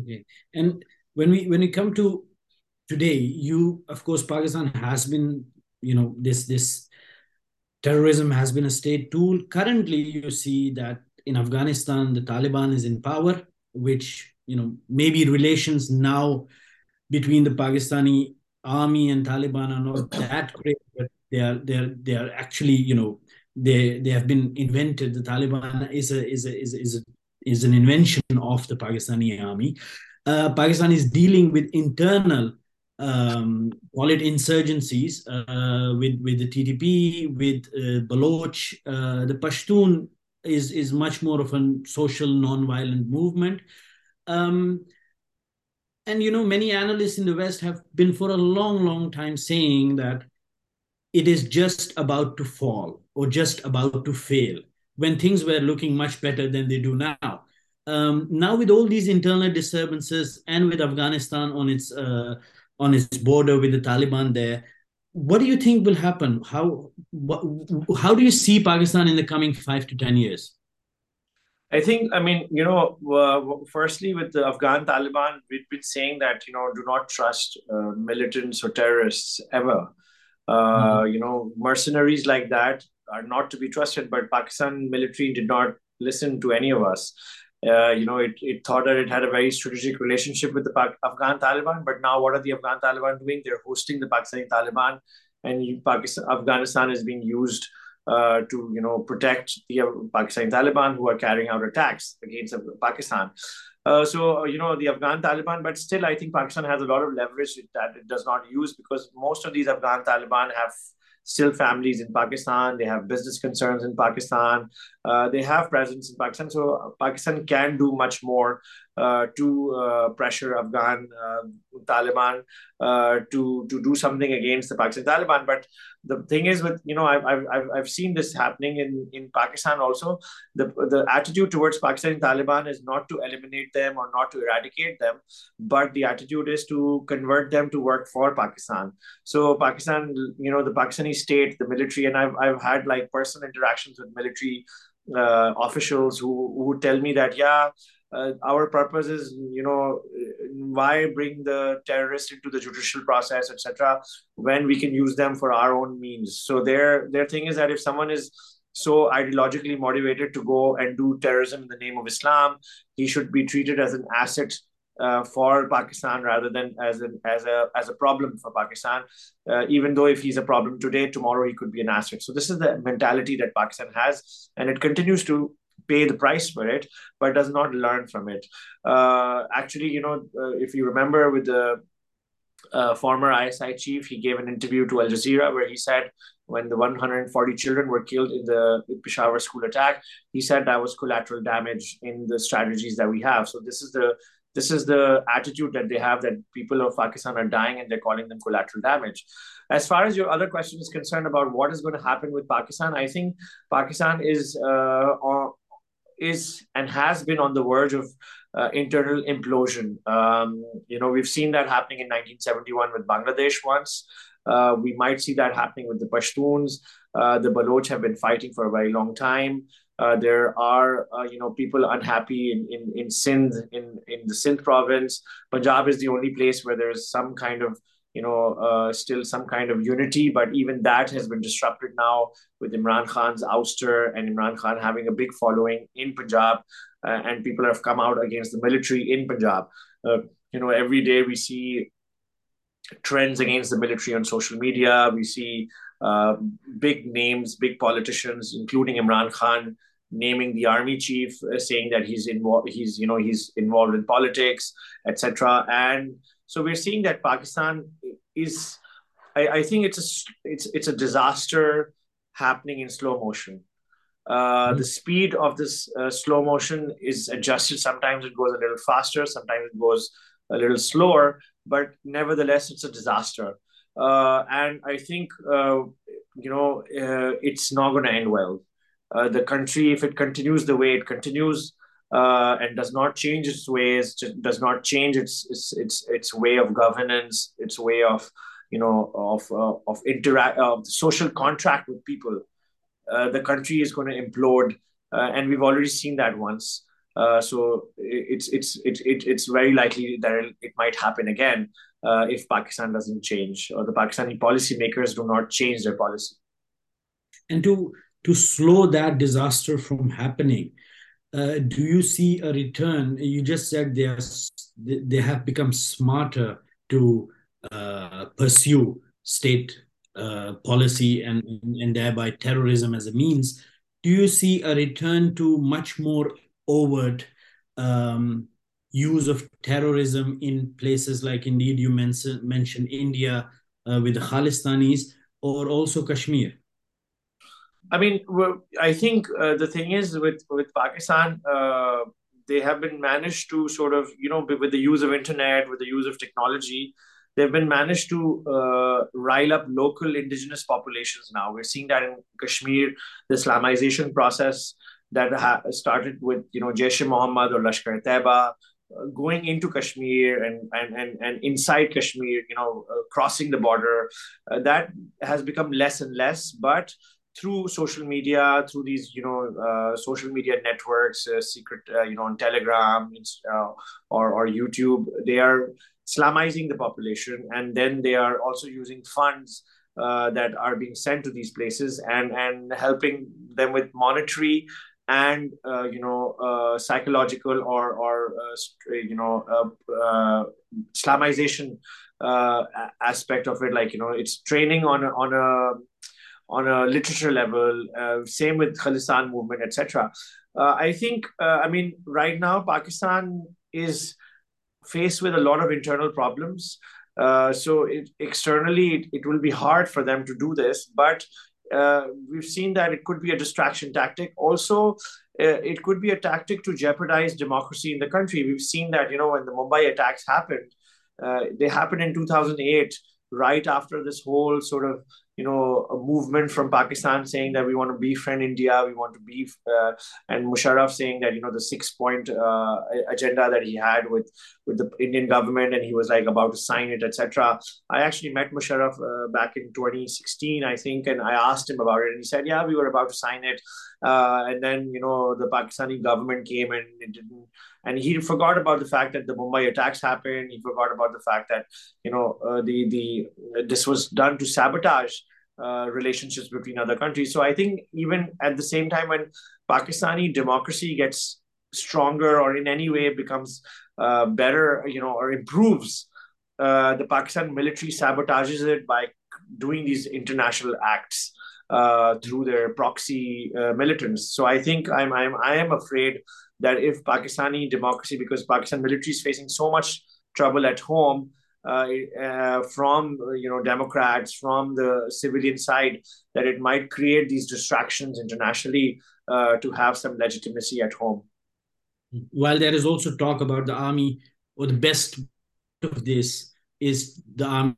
Okay, and when we when we come to today, you of course Pakistan has been you know this this terrorism has been a state tool. Currently, you see that in Afghanistan the Taliban is in power, which you know maybe relations now between the Pakistani army and Taliban are not that great, but they are they are they are actually you know they they have been invented. The Taliban is a is a is a, is, a, is an invention of the Pakistani army. Uh, Pakistan is dealing with internal um, call it insurgencies uh, with with the TTP, with uh, Baloch. Uh, the Pashtun is is much more of a social non-violent movement. Um, and you know, many analysts in the West have been for a long, long time saying that it is just about to fall or just about to fail when things were looking much better than they do now. Um, now, with all these internal disturbances and with Afghanistan on its uh, on its border with the Taliban there, what do you think will happen? How how do you see Pakistan in the coming five to ten years? I think, I mean, you know, uh, firstly, with the Afghan Taliban, we've been saying that, you know, do not trust uh, militants or terrorists ever. Uh, mm-hmm. You know, mercenaries like that are not to be trusted, but Pakistan military did not listen to any of us. Uh, you know, it, it thought that it had a very strategic relationship with the pa- Afghan Taliban, but now what are the Afghan Taliban doing? They're hosting the Pakistani Taliban, and Pakistan, Afghanistan is being used uh, to you know protect the Pakistani Taliban who are carrying out attacks against Pakistan. Uh, so you know the Afghan Taliban, but still I think Pakistan has a lot of leverage that it does not use because most of these Afghan Taliban have still families in Pakistan. They have business concerns in Pakistan. Uh, they have presence in Pakistan. So Pakistan can do much more uh, to uh, pressure Afghan uh, Taliban uh, to to do something against the Pakistan Taliban. But the thing is, with you know, I've I've I've seen this happening in in Pakistan also. The the attitude towards Pakistan Taliban is not to eliminate them or not to eradicate them, but the attitude is to convert them to work for Pakistan. So Pakistan, you know, the Pakistani state, the military, and I've I've had like personal interactions with military uh, officials who who tell me that yeah uh, our purpose is you know why bring the terrorists into the judicial process etc when we can use them for our own means so their their thing is that if someone is so ideologically motivated to go and do terrorism in the name of islam he should be treated as an asset uh, for Pakistan rather than as an as a as a problem for Pakistan. Uh, even though if he's a problem today, tomorrow he could be an asset. So this is the mentality that Pakistan has, and it continues to pay the price for it, but does not learn from it. Uh, actually, you know, uh, if you remember with the uh, former ISI chief, he gave an interview to Al Jazeera where he said when the 140 children were killed in the Peshawar school attack, he said that was collateral damage in the strategies that we have. So this is the this is the attitude that they have that people of Pakistan are dying and they're calling them collateral damage. As far as your other question is concerned about what is going to happen with Pakistan, I think Pakistan is uh, is and has been on the verge of uh, internal implosion. Um, you know, we've seen that happening in 1971 with Bangladesh once. Uh, we might see that happening with the Pashtuns. Uh, the Baloch have been fighting for a very long time. Uh, there are, uh, you know, people unhappy in, in, in Sindh, in, in the Sindh province. Punjab is the only place where there's some kind of you know, uh, still some kind of unity, but even that has been disrupted now with Imran Khan's ouster and Imran Khan having a big following in Punjab, uh, and people have come out against the military in Punjab. Uh, you know, every day we see trends against the military on social media. We see uh, big names, big politicians, including Imran Khan, naming the army chief, uh, saying that he's involved. He's you know he's involved in politics, etc. And so we're seeing that Pakistan is, I, I think it's a it's it's a disaster happening in slow motion. Uh, mm-hmm. The speed of this uh, slow motion is adjusted. Sometimes it goes a little faster, sometimes it goes a little slower, but nevertheless, it's a disaster. Uh, and I think uh, you know uh, it's not going to end well. Uh, the country, if it continues the way it continues, uh, and does not change its ways, does not change its its its, its way of governance, its way of you know of uh, of interact of social contract with people, uh, the country is going to implode, uh, and we've already seen that once. Uh, so it's it's it, it, it's very likely that it might happen again uh, if Pakistan doesn't change or the Pakistani policymakers do not change their policy. And to to slow that disaster from happening, uh, do you see a return? You just said they are they have become smarter to uh, pursue state uh, policy and, and thereby terrorism as a means, do you see a return to much more overt um, use of terrorism in places like indeed you mentioned mentioned India uh, with the Khalistanis or also Kashmir? I mean, I think uh, the thing is with with Pakistan, uh, they have been managed to sort of you know with the use of internet, with the use of technology, they've been managed to uh, rile up local indigenous populations. Now we're seeing that in Kashmir, the Islamization process that ha- started with you know Jaish Muhammad or Lashkar Taiba uh, going into Kashmir and and and, and inside Kashmir, you know, uh, crossing the border, uh, that has become less and less. But through social media, through these you know uh, social media networks, uh, secret uh, you know on Telegram or or YouTube, they are Islamizing the population, and then they are also using funds. that are being sent to these places and and helping them with monetary and uh, you know uh, psychological or or uh, you know uh, uh, Islamization uh, aspect of it. Like you know, it's training on on a on a literature level. same with Khalistan movement, etc. I think. I mean, right now Pakistan is faced with a lot of internal problems. so it, externally, it, it will be hard for them to do this, but uh, we've seen that it could be a distraction tactic. Also, uh, it could be a tactic to jeopardize democracy in the country. We've seen that, you know, when the Mumbai attacks happened, uh, they happened in 2008, right after this whole sort of you know a movement from Pakistan saying that we want to befriend India, we want to be, uh, and Musharraf saying that you know the six point uh, agenda that he had with with the Indian government, and he was like about to sign it, etc. I actually met Musharraf uh, back in 2016, I think, and I asked him about it, and he said, yeah, we were about to sign it, uh, and then you know the Pakistani government came and it didn't and he forgot about the fact that the Mumbai attacks happened. He forgot about the fact that you know uh, the the this was done to sabotage uh, relationships between other countries. So I think even at the same time when Pakistani democracy gets stronger or in any way becomes uh, better, you know, or improves, uh, the Pakistan military sabotages it by doing these international acts uh, through their proxy uh, militants. So I think I'm I'm I am afraid that if Pakistani democracy, because Pakistan military is facing so much trouble at home from you know Democrats, from the civilian side, that it might create these distractions internationally uh, to have some legitimacy at home. While there is also talk about the army, or the best of this is the army,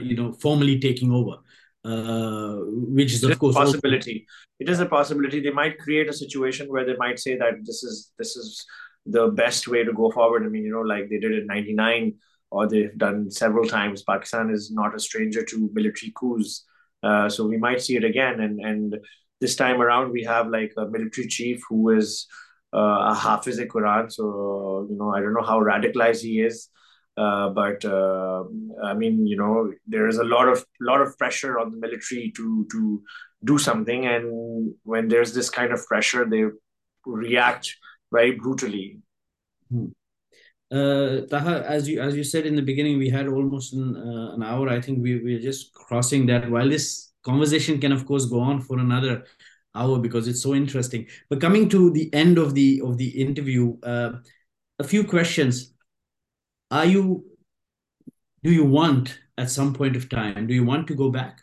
you know, formally taking over. Uh, which is of course a possibility. Also... It is a possibility. They might create a situation where they might say that this is this is the best way to go forward. I mean, you know, like they did in '99, or they've done several times. Pakistan is not a stranger to military coups, uh, so we might see it again. And and this time around, we have like a military chief who is uh, a Hafiz Quran. So you know, I don't know how radicalized he is. Uh, but uh, I mean, you know, there is a lot of lot of pressure on the military to to do something, and when there's this kind of pressure, they react very brutally. Uh, Taha, as you as you said in the beginning, we had almost an, uh, an hour. I think we we're just crossing that. While this conversation can, of course, go on for another hour because it's so interesting. But coming to the end of the of the interview, uh, a few questions are you do you want at some point of time do you want to go back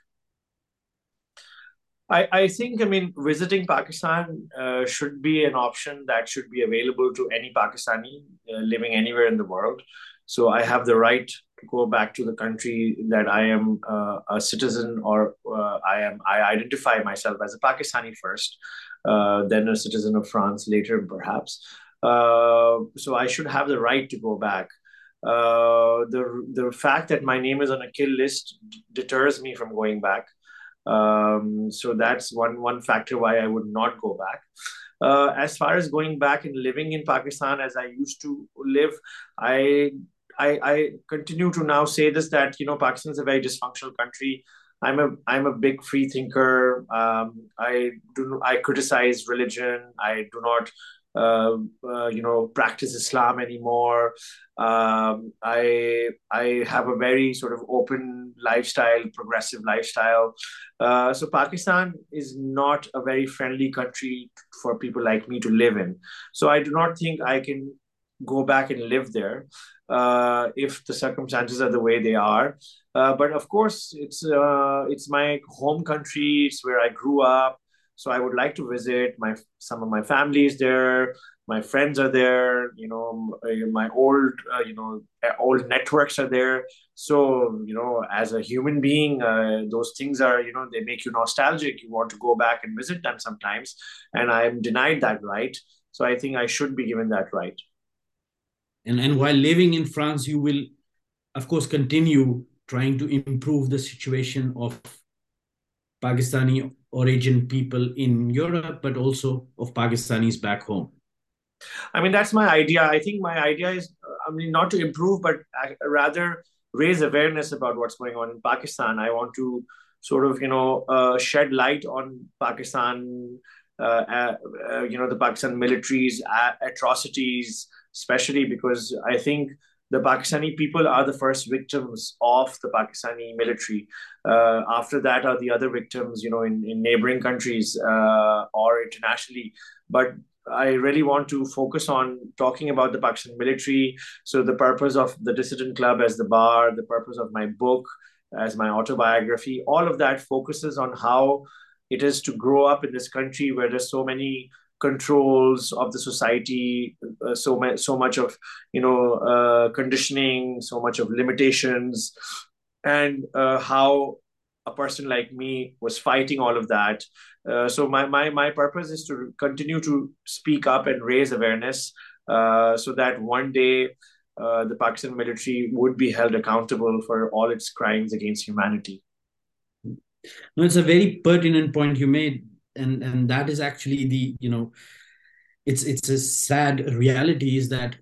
I, I think, I mean, visiting Pakistan uh, should be an option that should be available to any Pakistani uh, living anywhere in the world. So I have the right to go back to the country that I am uh, a citizen or uh, I am. I identify myself as a Pakistani first, uh, then a citizen of France later, perhaps. Uh, so I should have the right to go back. The the fact that my name is on a kill list deters me from going back. Um, so that's one one factor why I would not go back. Uh, as far as going back and living in Pakistan as I used to live, I, I I continue to now say this that you know Pakistan is a very dysfunctional country. I'm a I'm a big free thinker. Um, I do I criticize religion. I do not uh, uh, you know practice Islam anymore. Um, I I have a very sort of open lifestyle, progressive lifestyle. Uh, so Pakistan is not a very friendly country for people like me to live in. So I do not think I can go back and live there uh, if the circumstances are the way they are. Uh, but of course, it's uh, it's my home country. It's where I grew up. So I would like to visit. My some of my family is there. My friends are there. You know, my old uh, you know old networks are there. So you know, as a human being, uh, those things are you know they make you nostalgic. You want to go back and visit them sometimes, and I am denied that right. So I think I should be given that right. And and while living in France, you will, of course, continue trying to improve the situation of Pakistani origin people in Europe, but also of Pakistanis back home. I mean, that's my idea. I think my idea is, I mean, not to improve, but rather raise awareness about what's going on in Pakistan. I want to sort of, you know, uh, shed light on Pakistan, uh, uh, uh you know, the Pakistan military's atrocities, especially because I think the Pakistani people are the first victims of the Pakistani military. Uh, after that are the other victims, you know, in, in neighboring countries uh, or internationally. But I really want to focus on talking about the Pakistan military. So the purpose of the Dissident Club as the bar, the purpose of my book as my autobiography, all of that focuses on how it is to grow up in this country where there's so many controls of the society uh, so much so much of you know uh, conditioning so much of limitations and uh, how a person like me was fighting all of that uh, so my, my my purpose is to continue to speak up and raise awareness uh, so that one day uh, the Pakistan military would be held accountable for all its crimes against humanity. No, it's a very pertinent point you made and and that is actually the you know it's it's a sad reality is that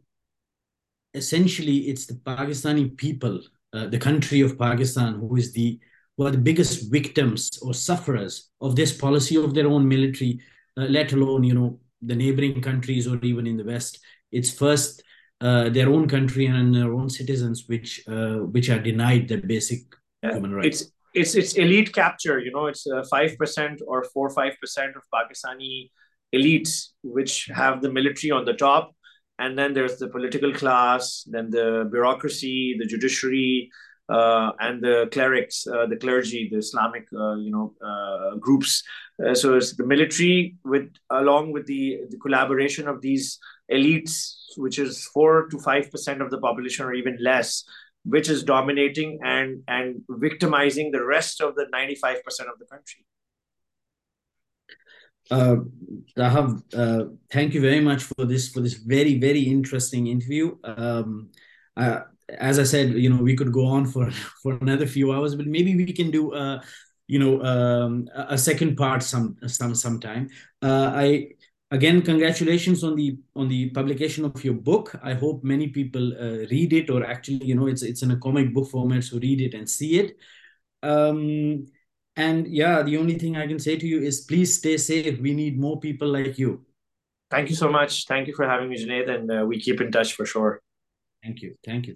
essentially it's the pakistani people uh, the country of pakistan who is the who are the biggest victims or sufferers of this policy of their own military uh, let alone you know the neighboring countries or even in the west it's first uh, their own country and their own citizens which uh, which are denied their basic human rights it's it's it's elite capture. You know, it's uh, five percent or four five percent of Pakistani elites which have the military on the top, and then there's the political class, then the bureaucracy, the judiciary, uh, and the clerics, uh, the clergy, the Islamic, uh, you know, uh, groups. Uh, so it's the military with along with the, the collaboration of these elites, which is four to five percent of the population or even less, which is dominating and and victimizing the rest of the 95% of the country uh, Taha, uh, thank you very much for this for this very very interesting interview. Um, uh, as I said, you know, we could go on for for another few hours, but maybe we can do uh, you know um, a second part some some sometime. Uh, I again congratulations on the on the publication of your book i hope many people uh, read it or actually you know it's it's in a comic book format so read it and see it um and yeah the only thing i can say to you is please stay safe. We need more people like you. Thank you so much. Thank you for having me Junaid, and uh, we keep in touch for sure. Thank you. Thank you